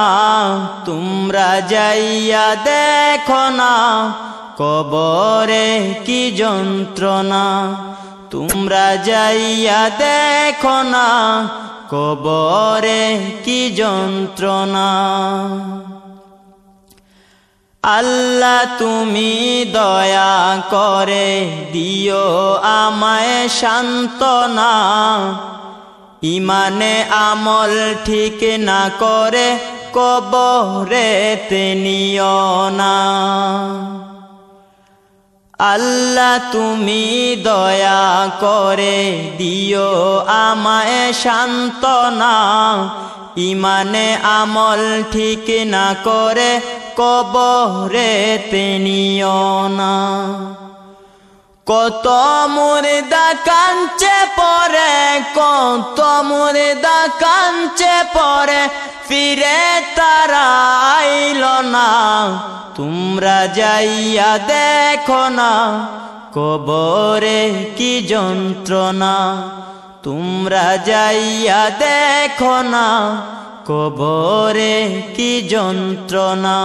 K: তোমরা যাইয়া দেখো না, কবরে কি যন্ত্রণা। তোমরা যাইয়া দেখো না, কবরে কি যন্ত্রণা। আল্লাহ তুমি দয়া করে দিও আমায় সান্ত্বনা। ইমানে আমল ঠিক না করে কবরে নিও না। আল্লাহ তুমি দয়া করে দিও আমায় সান্ত্বনা। ইমানে আমল ঠিক না করে কবরে নিও না। কত মুর্দা কাঞ্চে পরে, কত মুর্দা কাঞ্চে পরে, ফিরে তারা আইল না। তোমরা যাইয়া দেখো না, কবরে কি যন্ত্রণা। তোমরা যাইয়া দেখো না, কবরে কি যন্ত্রণা।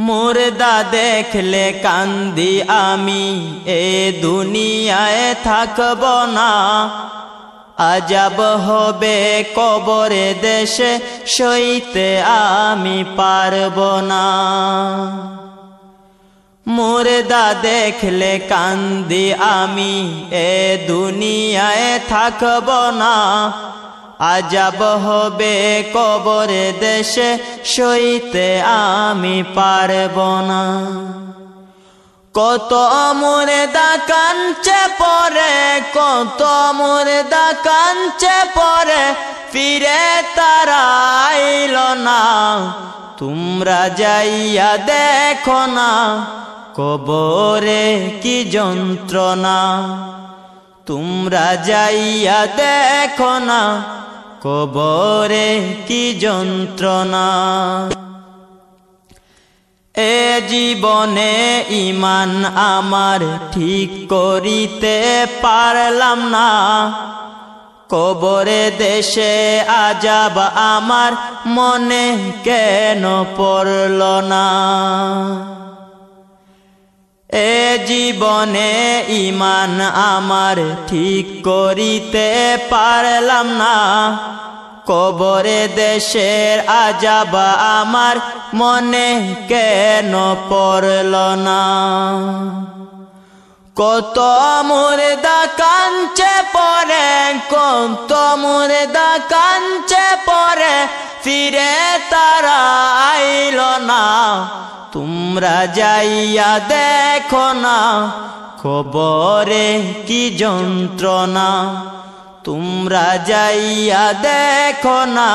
K: মুর্দা দেখলে কান্দি আমি, এ দুনিয়ায় থাকব না। আজাব হবে কবরে দেশে, সইতে আমি পারব না। মুর্দা দেখলে কান্দি আমি, এ দুনিয়ায় থাকব না। আজাব হবে কবরে দেশে, সইতে আমি পারব না। কত মুর্দা কাঞ্চে পরে, কত মুর্দা কাঞ্চে পরে, ফিরে তারা আইল না। তোমরা যাইয়া দেখো না, কবরে কি যন্ত্রণা। তোমরা যাইয়া দেখো না কবরে কি যন্ত্রণা? এ জীবনে ইমান আমার ঠিক করিতে পারলাম না। কবরে দেশে আজাব আমার মনে কেন পড়ল না? এ জীবনে ইমান আমার ঠিক করিতে পারলাম না। কবরে দেশের আজাব আমার মনে কেন পড়ল না। কত মুর্দা কাঞ্চে পরে কত মুর্দা কাঞ্চে পরে ফিরে তারা আইল না। তোমরা যাইয়া দেখো না, খবরে কি যন্ত্রণা? তোমরা যাইয়া দেখো না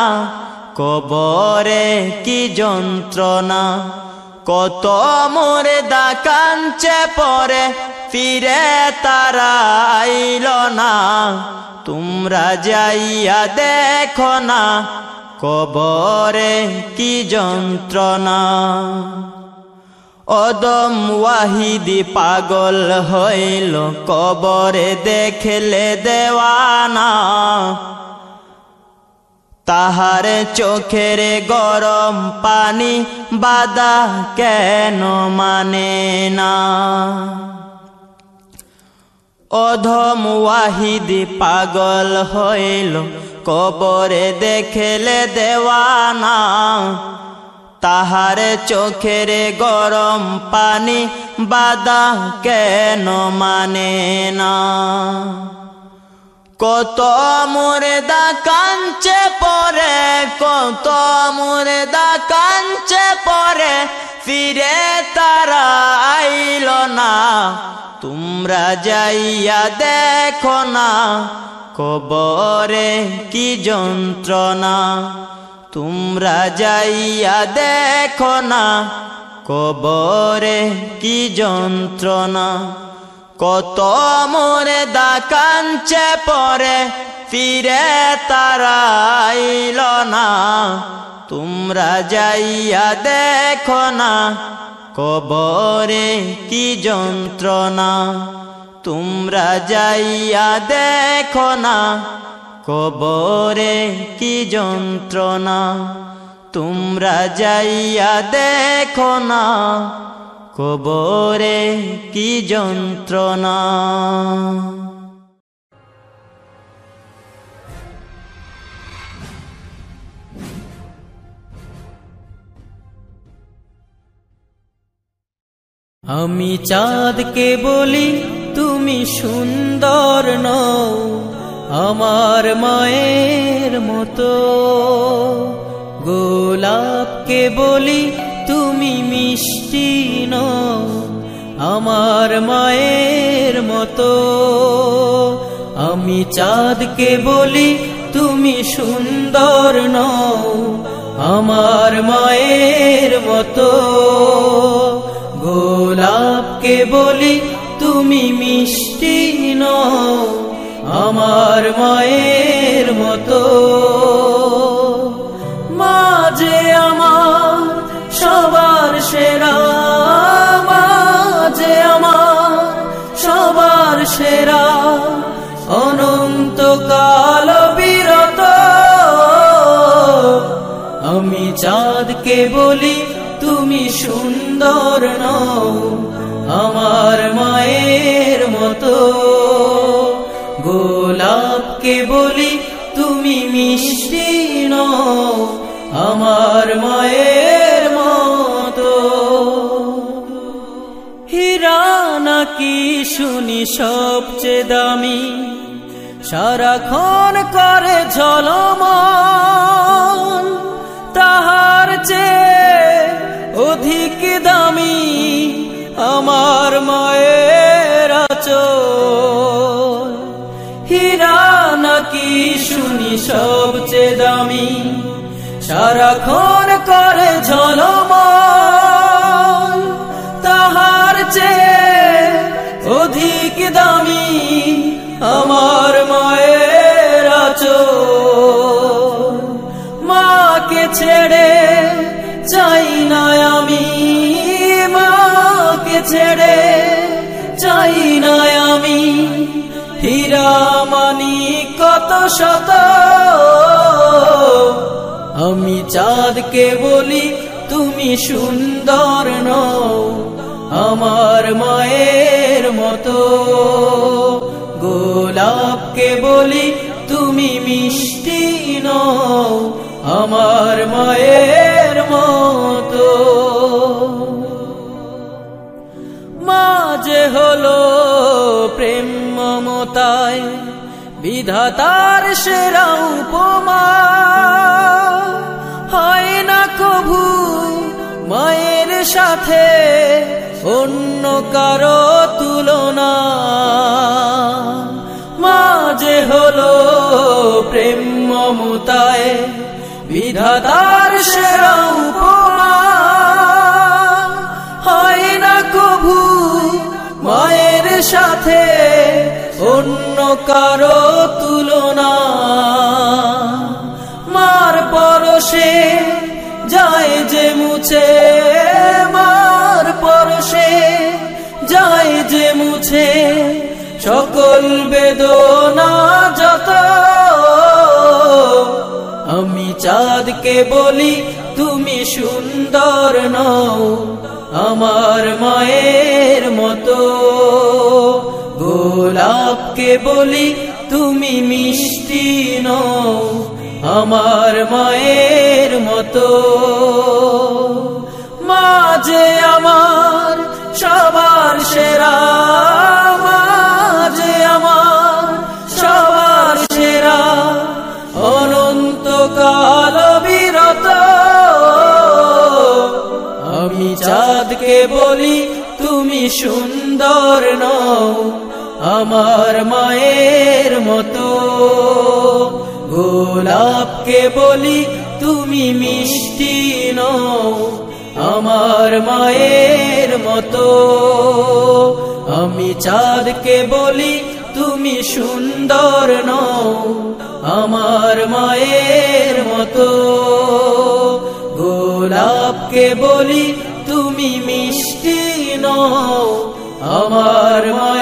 K: কবরে কি যন্ত্রণা? কত মুর্দা কাঞ্চে পরে ফিরে তারা না। তোমরা যাইয়া দেখো না কবরে কি যন্ত্রণা? অদম ওয়াহিদি পাগল হইল, কবরে দেখলে দেওয়ানা। তাহার চোখের গরম পানি বাদা কেন মানে না? অধম ওয়াহিদি পাগল হইল, কবরে দেখলে দেওয়ানা। তাহার চোখের গরম পানি বাদা কেন মানে না? কত মুর্দা কাঞ্চে পরে, কত মুর্দা কাঞ্চে পরে, ফিরে তারা আইল না। তোমরা যাইয়া দেখো না, কবরে কি যন্ত্রণা? তোমরা যাইয়া দেখো না, কবরে কি যন্ত্রণা। কত মোরে দা কাঞ্চে পরে ফিরে তারা আইল না। তোমরা যাইয়া দেখো না, কবরে কি যন্ত্রণা। তোমরা যাইয়া দেখো না কবরে কি যন্ত্রণা? তোমরা যাইয়া দেখো না। কবরে কি যন্ত্রণা?
I: আমি চাঁদকে বলি, তুমি সুন্দর নও। আমার মায়ের মতো। গোলাপকে বলি তুমি মিষ্টি নও, আমার মায়ের মতো। আমি চাঁদকে বলি তুমি সুন্দর নও, আমার মায়ের মতো। গোলাপকে বলি তুমি মিষ্টি আমার মায়ের মতো। মাঝে আমার সবার সেরা, মাঝে আমার সবার সেরা। অনন্ত কাল বিরত, আমি চাঁদকে বলি, তুমি সুন্দর নও। আমার তুমি আমার মায়ের মতো। হীরা নাকি শুনি সবচেয়ে দামি? সারাক্ষণ করে ঝলমন তাহার চেয়ে অধিক দামি আমার মায়ের আচল হীরা নাকি শুনি সবচেয়ে দামি। সারাক্ষণ করে ঝলমন তাহার চেয়ে অধিক দামি আমার কত শত। আমি চাঁদকে বলি, তুমি সুন্দর নও, আমার মায়ের মতো। গোলাপকে বলি, তুমি মিষ্টি নও, আমার মায়ের মতো। মাঝে হলো প্রেম মমতায় বিধাতার সেরা উপমা। হয় না কভু মায়ের সাথে অন্য কারও তুলনা। মাঝে হলো প্রেম মমতায় বিধাতার সেরা কারও তুলনা। মার পরশে যায় যে মুছে, মার পরশে যায় যে মুছে। সকল বেদনা যত, আমি চাঁদকে বলি, তুমি সুন্দর নও। আমার মায়ের মতো। গোলাপকে বলি তুমি মিষ্টি নও, আমার মায়ের মতো। মাঝে আমার সবার সেরা, মাঝে আমার সবার সেরা। অনন্ত কাল বিরত, আমি চাঁদকে বলি তুমি সুন্দর নও। আমার মায়ের মতো। গোলাপকে বলি তুমি মিষ্টি নও, আমার মায়ের মতো। আমি চাঁদকে বলি তুমি সুন্দর নও, আমার মায়ের মতো। গোলাপকে বলি তুমি মিষ্টি নও, আমার মায়ের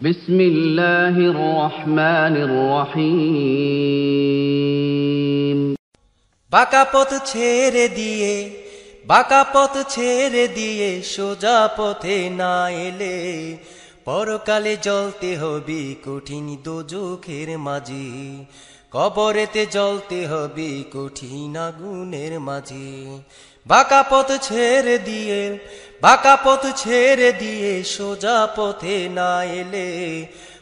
A: بسم الله الرحمن الرحيم
O: বাঁকা পথ ছেড়ে দিয়ে বাঁকা পথ ছেড়ে দিয়ে সোজা পথে না এলে পরকালে জ্বলতে হবে কঠিন দোজখের মাঝে কবরেতে জ্বলতে হবে কঠিন আগুনের মাঝে বাঁকা পথ ছেড়ে দিয়ে বাঁকা পথ ছেড়ে দিয়ে সোজা পথে না এলে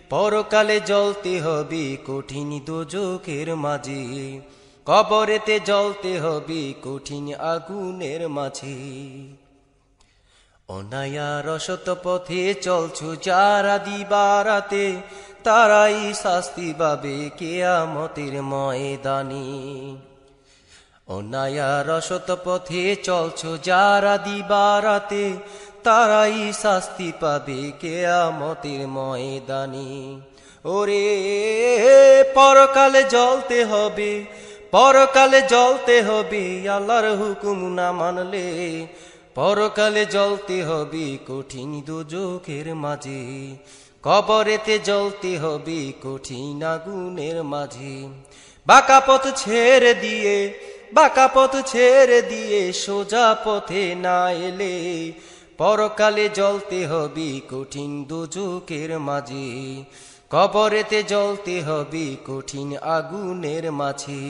O: পরকালে জ্বলতে হবে কঠিন দোজখের মাঝে। কবরেতে জ্বলতে হবে কঠিন আগুনের মাঝে। অনায়া রসত পথে চলছু যারা দিবারাতে, তারাই শাস্তি পাবে কেয়ামতের ময়দানে। অনায়া রসত পথে চলছ যারা দিবারাতে, তারাই শাস্তি পাবে কেয়ামতের ময়দানে। ওরে, পরকালে জ্বলতে হবে, পরকালে জ্বলতে হবে, আল্লাহর হুকুম না মানলে পরকালে জ্বলতে হবে কঠিন দুজোখের মাঝে। কবরেতে জ্বলতে হবে কঠিন আগুনের মাঝে। বাঁকা পথ ছেড়ে দিয়ে বাঁকা পথ ছেড়ে দিয়ে সোজা পথে না এলে পরকালে জ্বলতে হবে কঠিন দুজোকের মাঝে। কবরেতে জ্বলতে হবে কঠিন আগুনের মাঝে।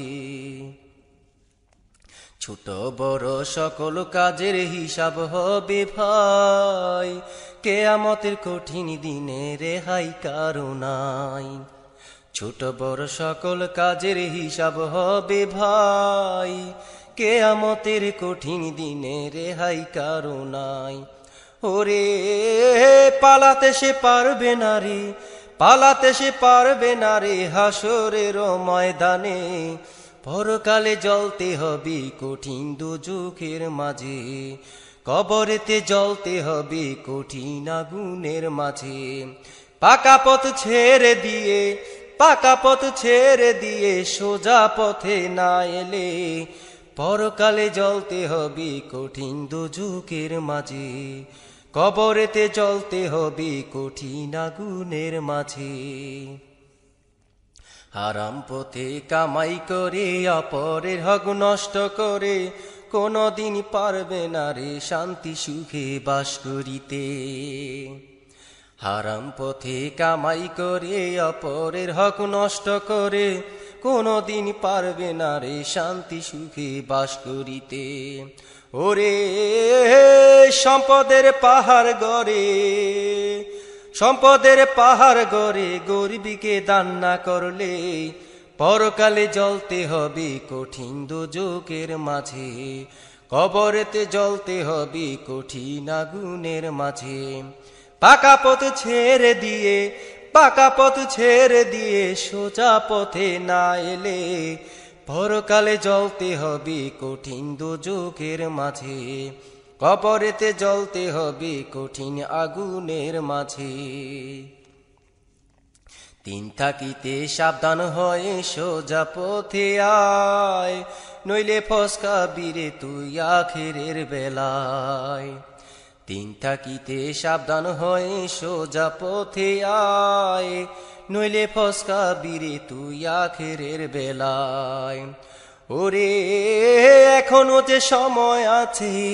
O: ছোট বড় সকল কাজের হিসাব হবে ভাই। কেয়ামতের কঠিন দিনে রেহাই কারণাই ছোট বড় সকল কাজের হিসাব হবে ভাই। কেয়ামতের কঠিন দিনে রেহাই নাই। ওরে, পালাতে সে পারবে না রে, পালাতে সে পারবে না রে হাসরের ময়দানে। পরকালে জ্বলতে হবে কঠিন দুজুখের মাঝে, কবরেতে জ্বলতে হবে কঠিন আগুনের মাঝে। পাকা পথ ছেড়ে দিয়ে পাকা পথ ছেড়ে দিয়ে সোজা পথে না এলে পরকালে জ্বলতে হবে কঠিন দুযুগের মাঝে, কবরেতে চলতে হবে কঠিন আগুনের মাঝে। হারাম পথে কামাই করে, অপরের হক নষ্ট করে, কোনদিন পারবে না রে শান্তি সুখে বাস করিতে। হারাম পথে কামাই করে, অপরের হক নষ্ট করে, কোনদিন পারবে না রে শান্তি সুখে বাস করিতে। ওরে, সম্পদের পাহাড় গড়ে, সম্পদের পাহাড় গড়ে, গরিবীকে দান না করলে পরকালে জ্বলতে হবে কঠিন দুযোগের মাঝে। কবরেতে জ্বলতে হবে কঠিন আগুনের মাঝে। পাকা পথ ছেড়ে দিয়ে, পাকা পথ ছেড়ে দিয়ে সোজা পথে না এলে, পরকালে জ্বলতে হবে কঠিন দুযোগের মাঝে, কবরেতে জ্বলতে হবে কঠিন আগুনের মাঝে। তিন থাকিতে সাবধান হয়ে সোজা পথে আয়, নইলে ফসকা বীরে তুই আখেরের বেলায়। তিন থাকিতে সাবধান হয়ে, সোজা পথে আয়। নইলে ফসকা বীরে তুই আখেরের বেলায়। ওরে, এখনও যে সময় আছে,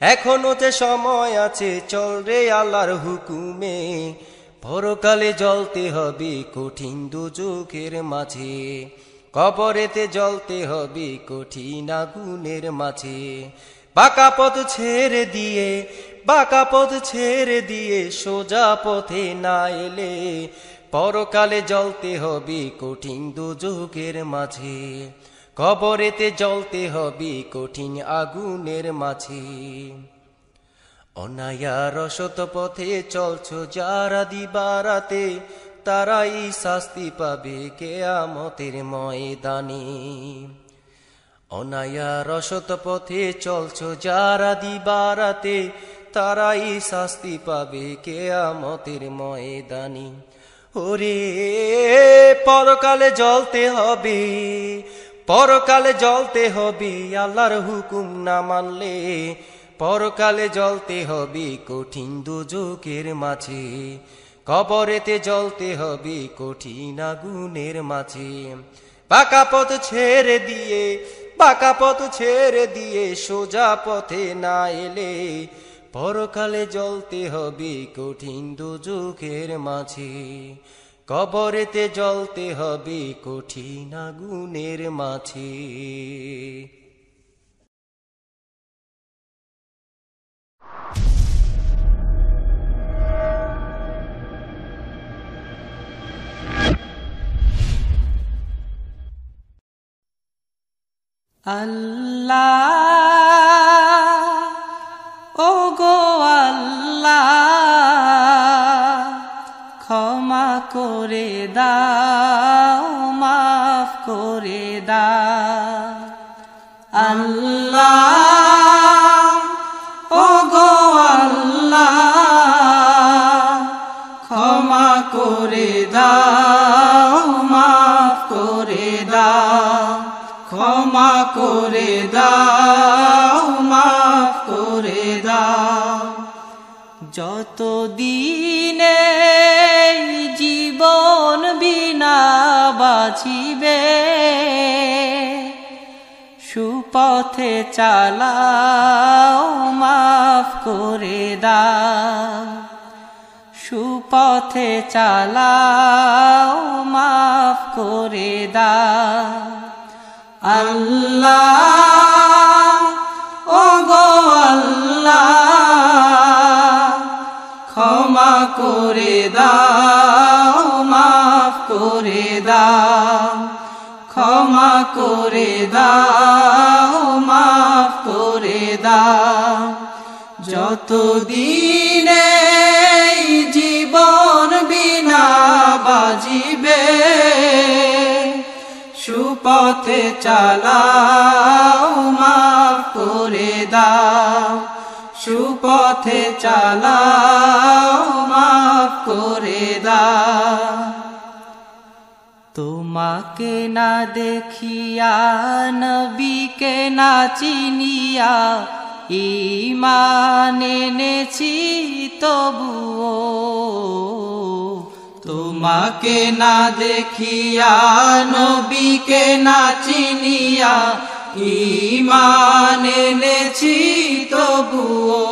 O: এখনও যে সময় আছে, চল রে আল্লাহর হুকুমে। পরকালে জ্বলতে হবে কঠিন দুযোগের মাঝে। কবরেতে জ্বলতে হবে কঠিন আগুনের মাঝে। বাঁকা পথ ছেড়ে দিয়ে, বাঁকা পথ ছেড়ে দিয়ে সোজা পথে না এলে, পরকালে জ্বলতে হবে কঠিন দুযোগের মাঝে, কবরেতে জ্বলতে হবে কঠিন আগুনের মাঝে। অনায়া রসত পথে চলছ যারা দিবারাতে, তারাই শাস্তি পাবে কেয়ামতের ময়দানে। অনায়া রসত পথে চলছ যারা দিবারাতে, তারাই শাস্তি পাবে কেয়ামতের ময়দানি। ওরে, পরকালে জ্বলতে হবে, পরকালে জ্বলতে হবে, আল্লাহর হুকুম না মানলে পরকালে জ্বলতে হবে কঠিন দুযোগের মাঝে। কবরেতে জ্বলতে হবে কঠিন আগুনের মাঝে। পাকা পথ ছেড়ে দিয়ে পাকা পথ ছেড়ে দিয়ে সোজা পথে না এলে পরকালে জ্বলতে হবে কঠিন দুযোগের মাঝে। কবরেতে জ্বলতে হবে কঠিন আগুনের মাঝে।
C: আল্লাহ করে দাও, মাফ করে দাও। যত দিনে জীবন বিনা বাঁচিবে, সুপথে চালাও, মাফ করে দাও। সুপথে চালাও, মাফ করে দাও। আল্লাহ ও গো আল্লাহ, ক্ষমা করে দাও, মাফ করে দাও, ক্ষমা করে দাও, মাফ করে দাও যত সুপথে চালাও, মাফ করে দাও। সুপথে চালাও, মাফ করে দাও। তোমাকে না দেখিয়া, নবীকে না চিনিয়া ইমান এনেছি তবুও। তোমাকে না দেখিয়া, নবীকে না চিনিয়া ইমান এনেছি তবুও।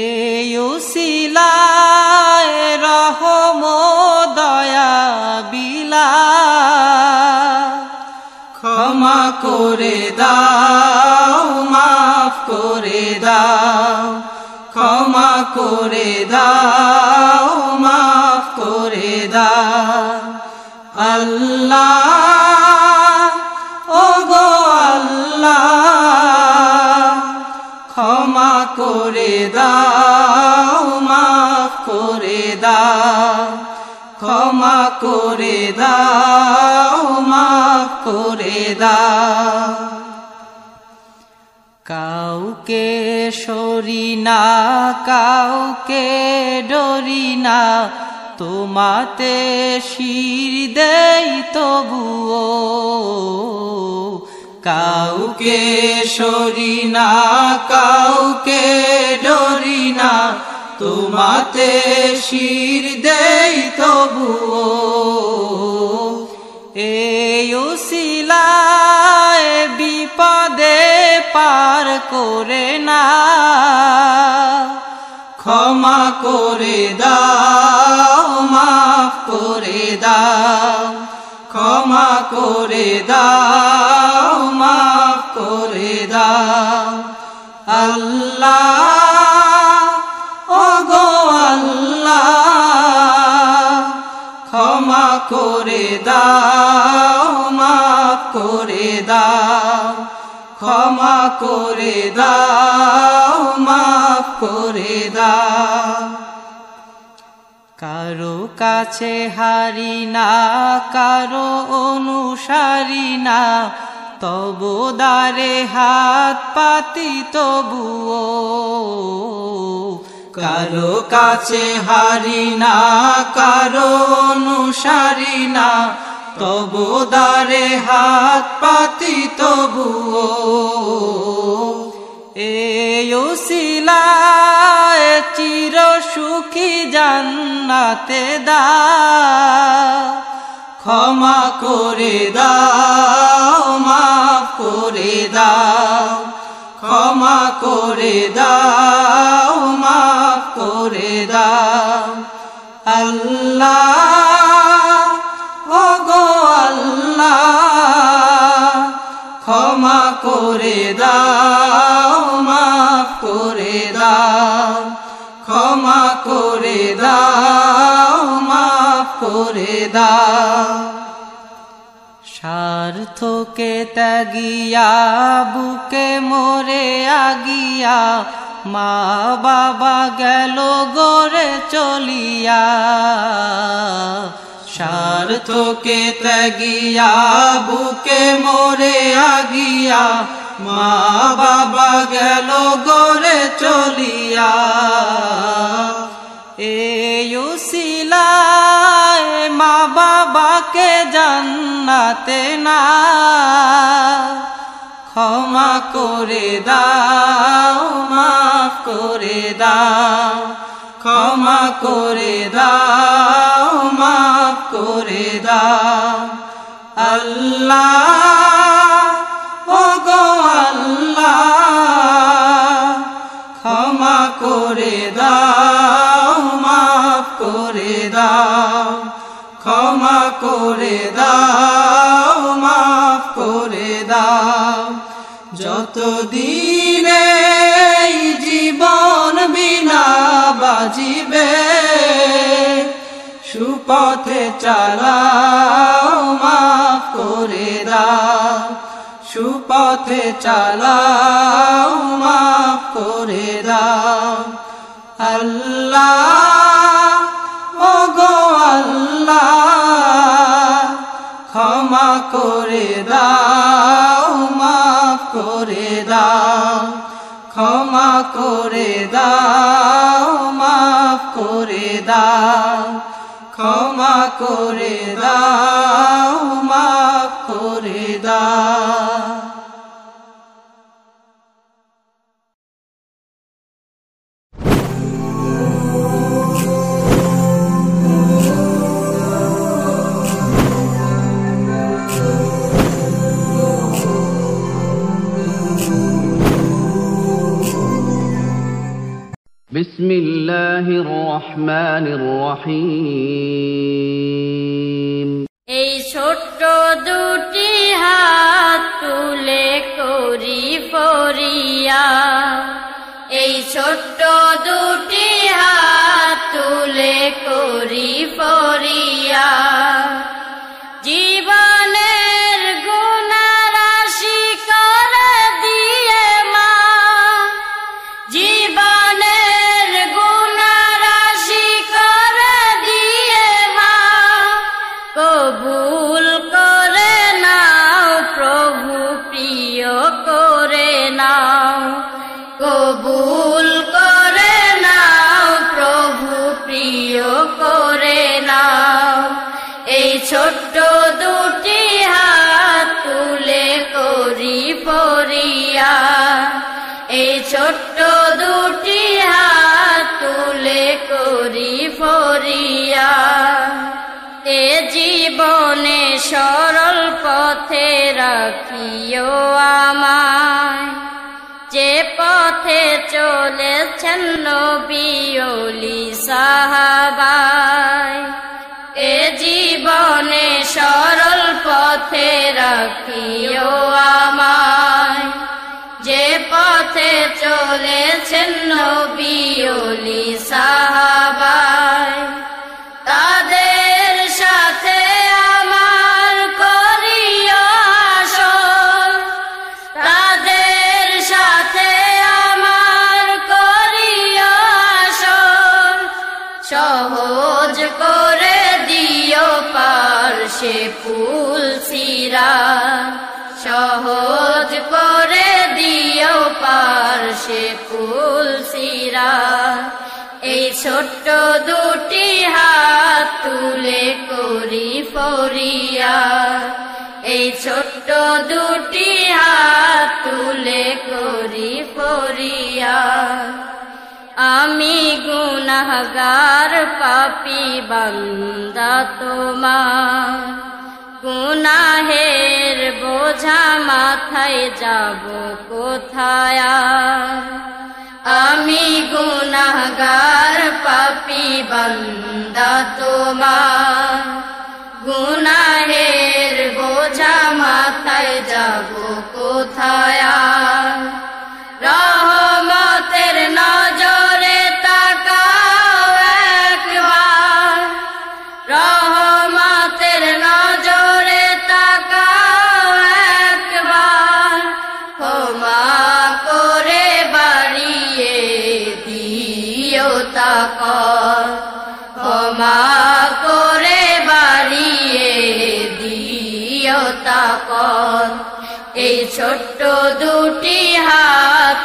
C: এই উসিলায় রহম দয়া বিলা। ক্ষমা করে দাও, মাফ করে দাও, ক্ষমা করে দাও আল্লাহ ও গো আল্লাহ, ক্ষমা করে দাও, মাফ করে দাও, ক্ষমা করে দাও, মাফ করে দাও। কাউকে সরি না, কাউকে ডরি না তোমাতে শির দেই তবুও। কাউকে সরি না কাউকে ডরি না তোমাতে শির দেই তবুও। করে দাও, মাফ করে দাও। আল্লাহ ও গো আল্লাহ, ক্ষমা করে দাও, মাফ করে দাও। ক্ষমা করে দাও, মাফ করে দাও। কারও কাছে হারি না, কারও অনুসারী না। তবু দারে হাত পাতি তবুও। কারও কাছে হারি না, কারও অনুসারী না। তবু দারে হাত পাতি তবুও। এসিলায় চির সুখী জান্নাতে দা। ক্ষমা করে দাও, মাফ করে দাও। ক্ষমা করে দাও, মাফ করে দাও। আল্লাহ ও আল্লাহ, ক্ষমা করে দাও। করে দাও স্বার্থকে ত্যাগিয়া, বুকে মোরে আগিয়া, মা বাবা গেল গড়ে চলিয়া। স্বার্থকে ত্যাগিয়া, বুকে মোরে আগিয়া, মা বাবা গেল গড়ে চলিয়া। বাবাকে জান্নাতে না। ক্ষমা করে দাও, মাফ করে দাও। ক্ষমা করে দাও, মাফ করে দাও। আল্লাহ সুপথে চালাও, মাফ করে দাও। সুপথে চালাও, মাফ করে দাও। আল্লাহ ও গো আল্লাহ, ক্ষমা করে দাও, মাফ করে দাও। ক্ষমা করে দাও। ক্ষমা করে
A: بسم الله الرحمن الرحيم
J: এই ছোট্ট দুটি হাত তুলে করি ফরিয়া এই ছোট্ট দুটি হাত তুলে করি ফরিয়া ছোট্ট দুটি হাত তুলে করি ফরিয়া। এ জীবনে সরল পথে রাখিও আমায়। যে পথে চলেছেন নবিয়লি সাহাবায় এ জীবনে সরল পথে রাখিও আমায়। পথে চলেছেন নবিয়লি সাহাবায় সে ফুল সিরা। এই ছোট্ট দুটি হাত তুলে করি ফরিয়া। এই ছোট্ট দুটি হাত তুলে করি ফরিয়া। আমি গুনাহগার পাপি বান্দা তোমার। গুনাহের বোঝা মাথায় যাব কোথায়? আমি গুনাগার পাপি বন্দা তোমার গুনাহের বোঝা মাথায় যাব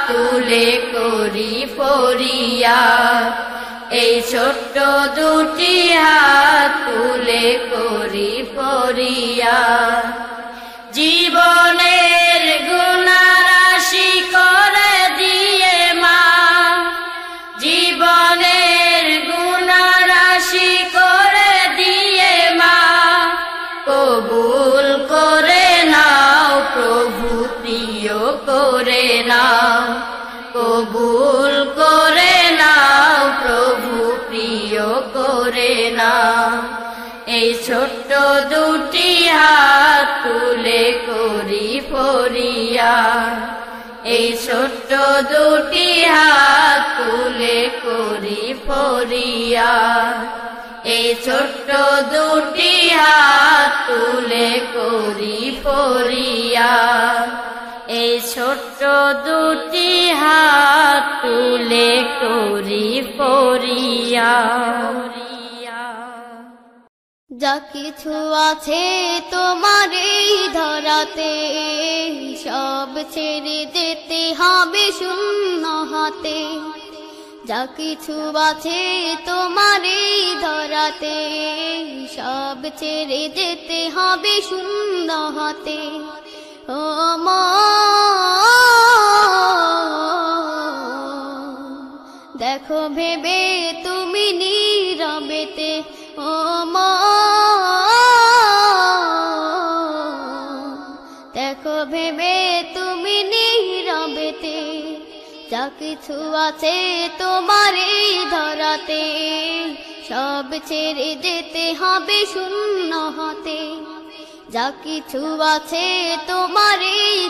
J: তুলে করি ফরিয়া এই ছোট্ট দুটি হাত তুলে করি ফরিয়া দুটি হাত তুলে করি ফরিয়া এই ছোট্ট দুটি হাত তুলে করি ফরিয়া এই ছোট্ট দুটি হাত তুলে করি ফরিয়া এই ছোট্ট দুটি হাত তুলে করি ফরিয়া
E: যা কিছু আছে তোমার এই ধরাতে সব ছেড়ে যেতে হবে শূন্য হাতে। যা কিছু আছে তোমার এই ধরাতে সব ছেড়ে যেতে হবে শূন্য হাতে। ও মন, দেখো ভেবে তুমি নীরবেতে দেখো ভেবে তুমি নীরবেতে, যা কিছু আছে তোমার ধরাতে। সব ছেড়ে যেতে হবে শূন্য হতে, যা কিছু আছে তোমার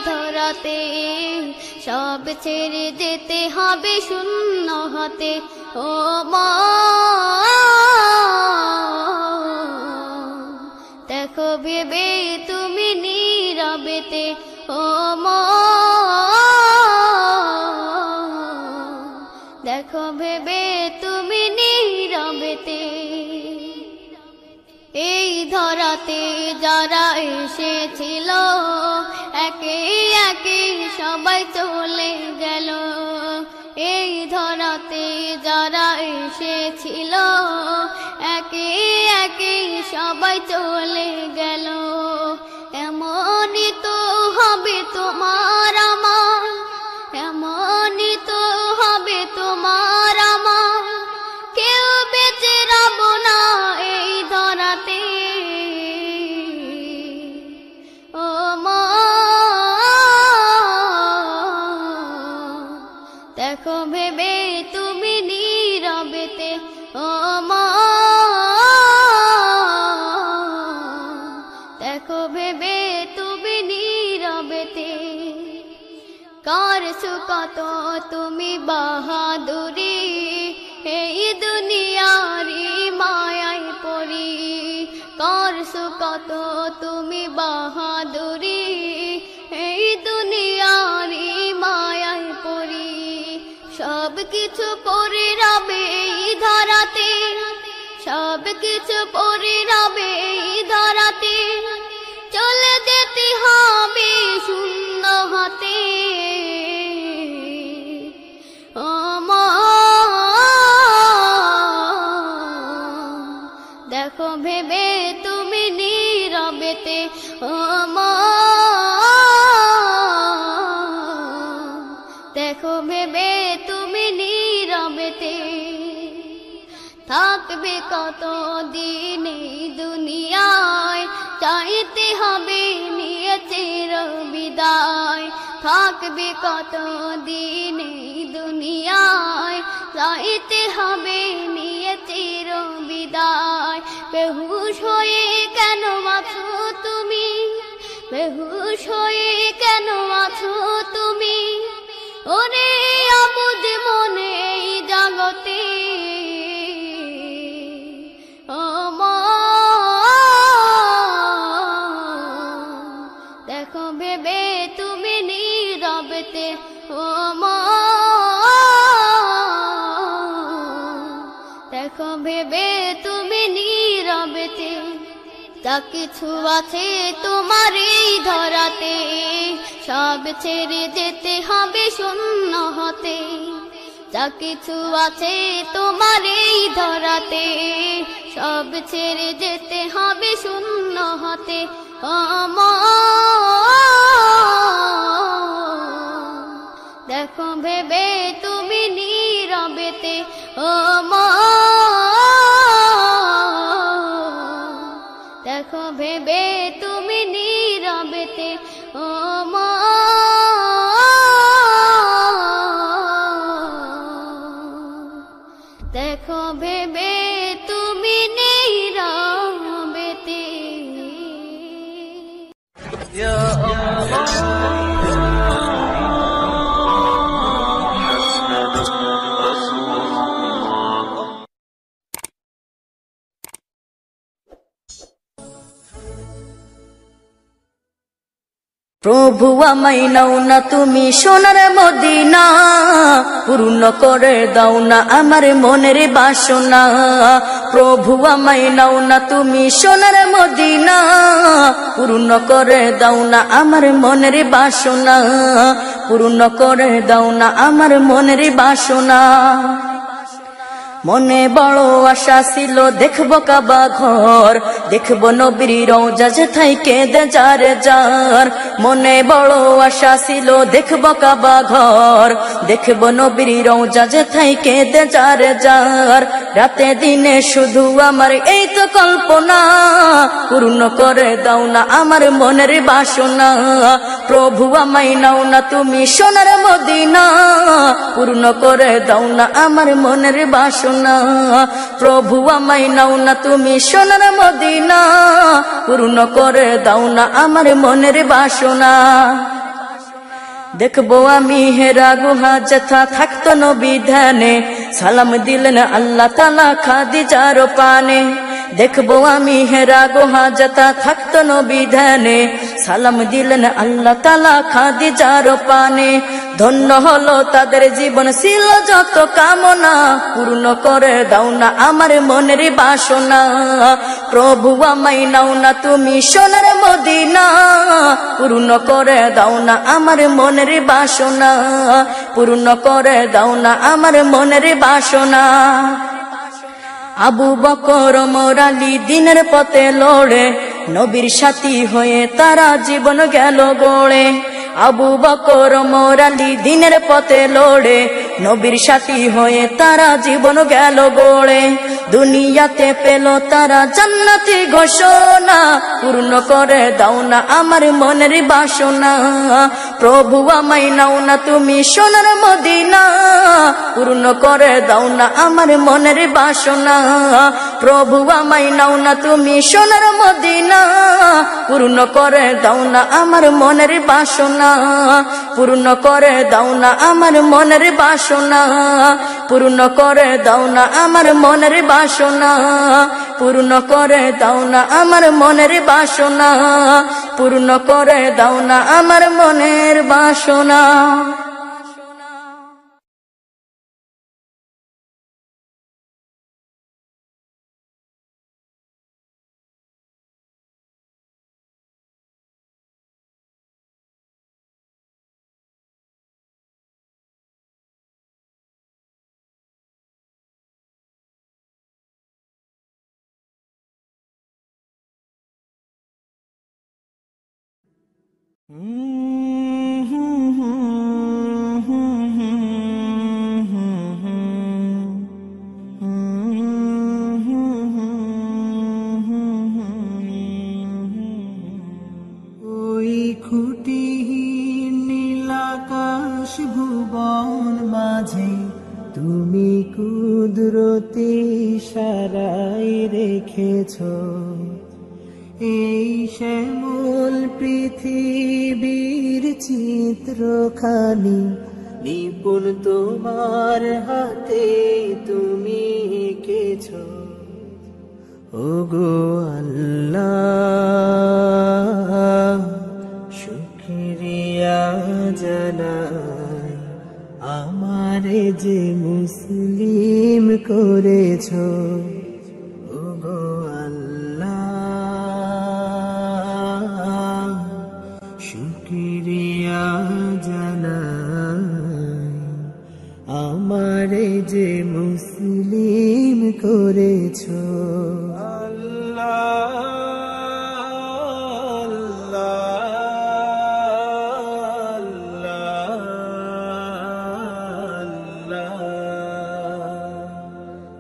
E: ধরাতে। সব ছেড়ে যেতে হবে শূন্য হতে, ও মা। ভেবে তুমি নীরবেতে ও দেখো ভেবে তুমি নীরবেতে। এই ধরাতে যারা এসেছিল, একে একে সবাই চলে গেল। এই ধরাতে যারা এসেছিল একে একে সবাই চলে গেল। এমনই তো হবে তোমার আমার কার সুকত তুমি বাহাদুরি, এই দুনিয়ারি মায়াই পড়ি। কার সুকত তুমি বাহাদুরি, এই দুনিয়ারি মায়াই পড়ি। সব কিছু পরে রবে ধরাতে সব কিছু পরে রবে ধরাতে। চলে যেতে হবে শূন্য হাতে। থাকবে কত দিন দুনিয়ায়? চাইতে হবে নিয়ে চির বিদায়। থাকবে কত দিন দুনিয়ায়? চাইতে হবে নিয়ে চির বিদায়। বেহুশ হয়ে কেন আছো তুমি? বেহুশ হয়ে কেন আছো তুমি? ওরে যা কিছু আছে তোমার এই ধরাতে, সব ছেড়ে যেতে হবে শূন্য হতে। যা কিছু আছে তোমার এই ধরাতে, সব ছেড়ে যেতে হবে শূন্য হতে। দেখো ভেবে তুমি নীরবেতে ও মা
P: প্রভু আমাই নাও না তুমি সোনার মদিনা, পূর্ণ করে দাও না আমার মনের বাসনা। প্রভু আমাই নাও না তুমি সোনার মদিনা, পূর্ণ করে দাও না আমার মনের বাসনা। পূর্ণ করে দাও না আমার মনের বাসনা। মনে বড় আশা ছিল, দেখব কাবা ঘর। দেখব নবীর রোজা যেথাই কেঁদে যার যার। মনে বড় আশা ছিল, দেখব কাবা ঘর। দেখব নবীর রোজা যেথাই কেঁদে যার যার। রাতে দিনে শুধু আমার এই তো কল্পনা, পূর্ণ করে দাও না আমার মনের বাসনা। প্রভু আমায় নাও না তুমি সোনার মদিনা, পূর্ণ করে দাও না আমার মনের বাসনা। প্রভু আমায় নাও না তুমি সোনার মদিনা, পূর্ণ করে দাও না আমার মনের বাসনা। দেখব আমি হেরা গুহা যথা থাকতো নবী ধ্যানে সালাম দিলেন আল্লাহ তালা খাদি যার পানে। দেখব আমি হেরা গুহা যথা থাকতো নবী ধ্যানে। সালাম দিলেন আল্লাহ তালা খাদি যার পানে। ধন্য হলো তাদের জীবন, ছিল যত কামনা। পূর্ণ করে দাও না আমার মনের বাসনা। প্রভু আমায় নাও না তুমি সোনার মদিনা। পূর্ণ করে দাও না আমার মনের বাসনা। পূর্ণ করে দাও না আমার মনের বাসনা। আবু বকর মোরালি দিনের পথে লড়ে, নবীর সাথী হয়ে তারা জীবন গেল গড়ে। আবু বকর মোরালি দিনের পথে লড়ে, নবীর সাথী হয়ে তারা জীবন গেল গড়ে। দুনিয়াতে পেল তারা জান্নাতি ঘোষণা, পূর্ণ করে দাও না আমার মনের বাসনা। প্রভু আমায় নাও না তুমি সোনার মদিনা, পূর্ণ করে দাও না আমার মনের বাসনা। প্রভু আমায় নাও না তুমি সোনার মদিনা, পূর্ণ করে দাও না আমার মনের বাসনা। পূর্ণ করে দাও না আমার মনের বাসনা। পূর্ণ করে দাও না আমার মনের বাসনা, পূর্ণ করে দাও না আমার মনের বাসনা, পূর্ণ করে দাও না আমার মনের বাসনা।
C: ওই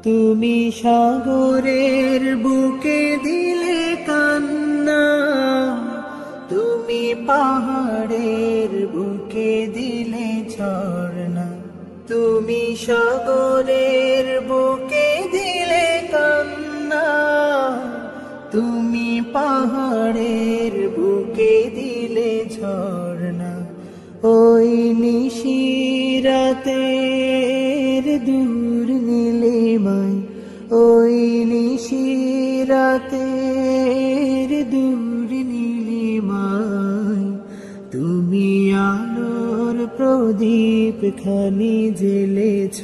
C: তুমি সাগরের বুকে দিলে কান্না, তুমি পাহাড়ের বুকে দিলে ঝর্ণা, তুমি সাগরের বুকে দিলে কান্না, তুমি পাহাড়ের বুকে দিলে ঝর্ণা। ওই নিশিরাতের নিশিরাতের দূর নীলিমায়, তুমি আলোর প্রদীপ খানি জেলেছ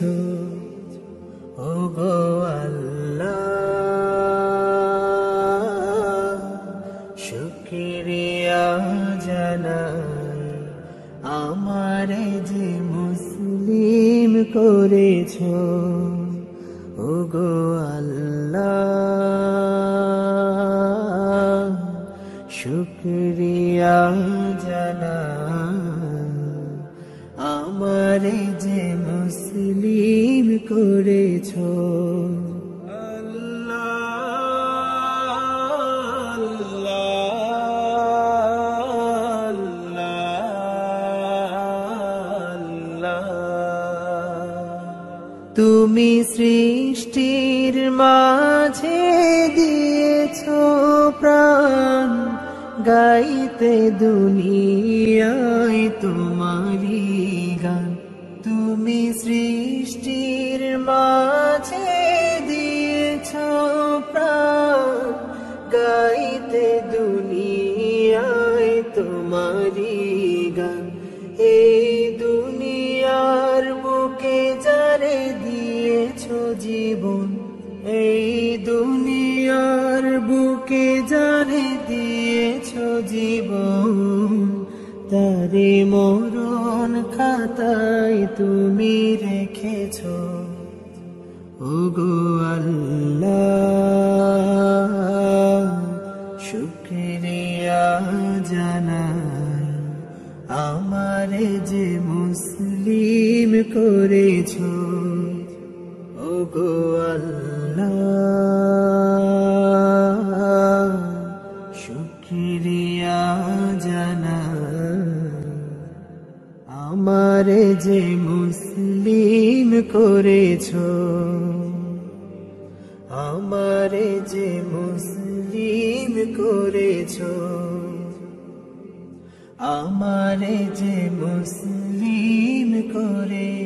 C: ও গো আল্লাহ আমারে যে মুসলিম করেছ।
Q: মুসলিম করেছ। তুমি সৃষ্টির মাঝে দিয়েছ প্রাণ গাইতে দুনিয়ায় তোমারি সৃষ্টির মাঝে দিয়েছ প্রাণ, গাইতে দুনিয়ায় তোমারি গান। এই দুনিয়ার বুকে যারে দিয়েছ জীবন, এই দুনিয়ার বুকে যারে দিয়েছ জীবন, তারে মরণ খাতায় তুমি রেখেছ। ওগো আল্লাহ শুক্রিয়া জানাই আমারে যে মুসলিম করেছ। ওগো আল্লাহ। আমারে যে মুসলিম করেছ আমারে যে মুসলিম করেছ আমারে যে মুসলিম করেছ।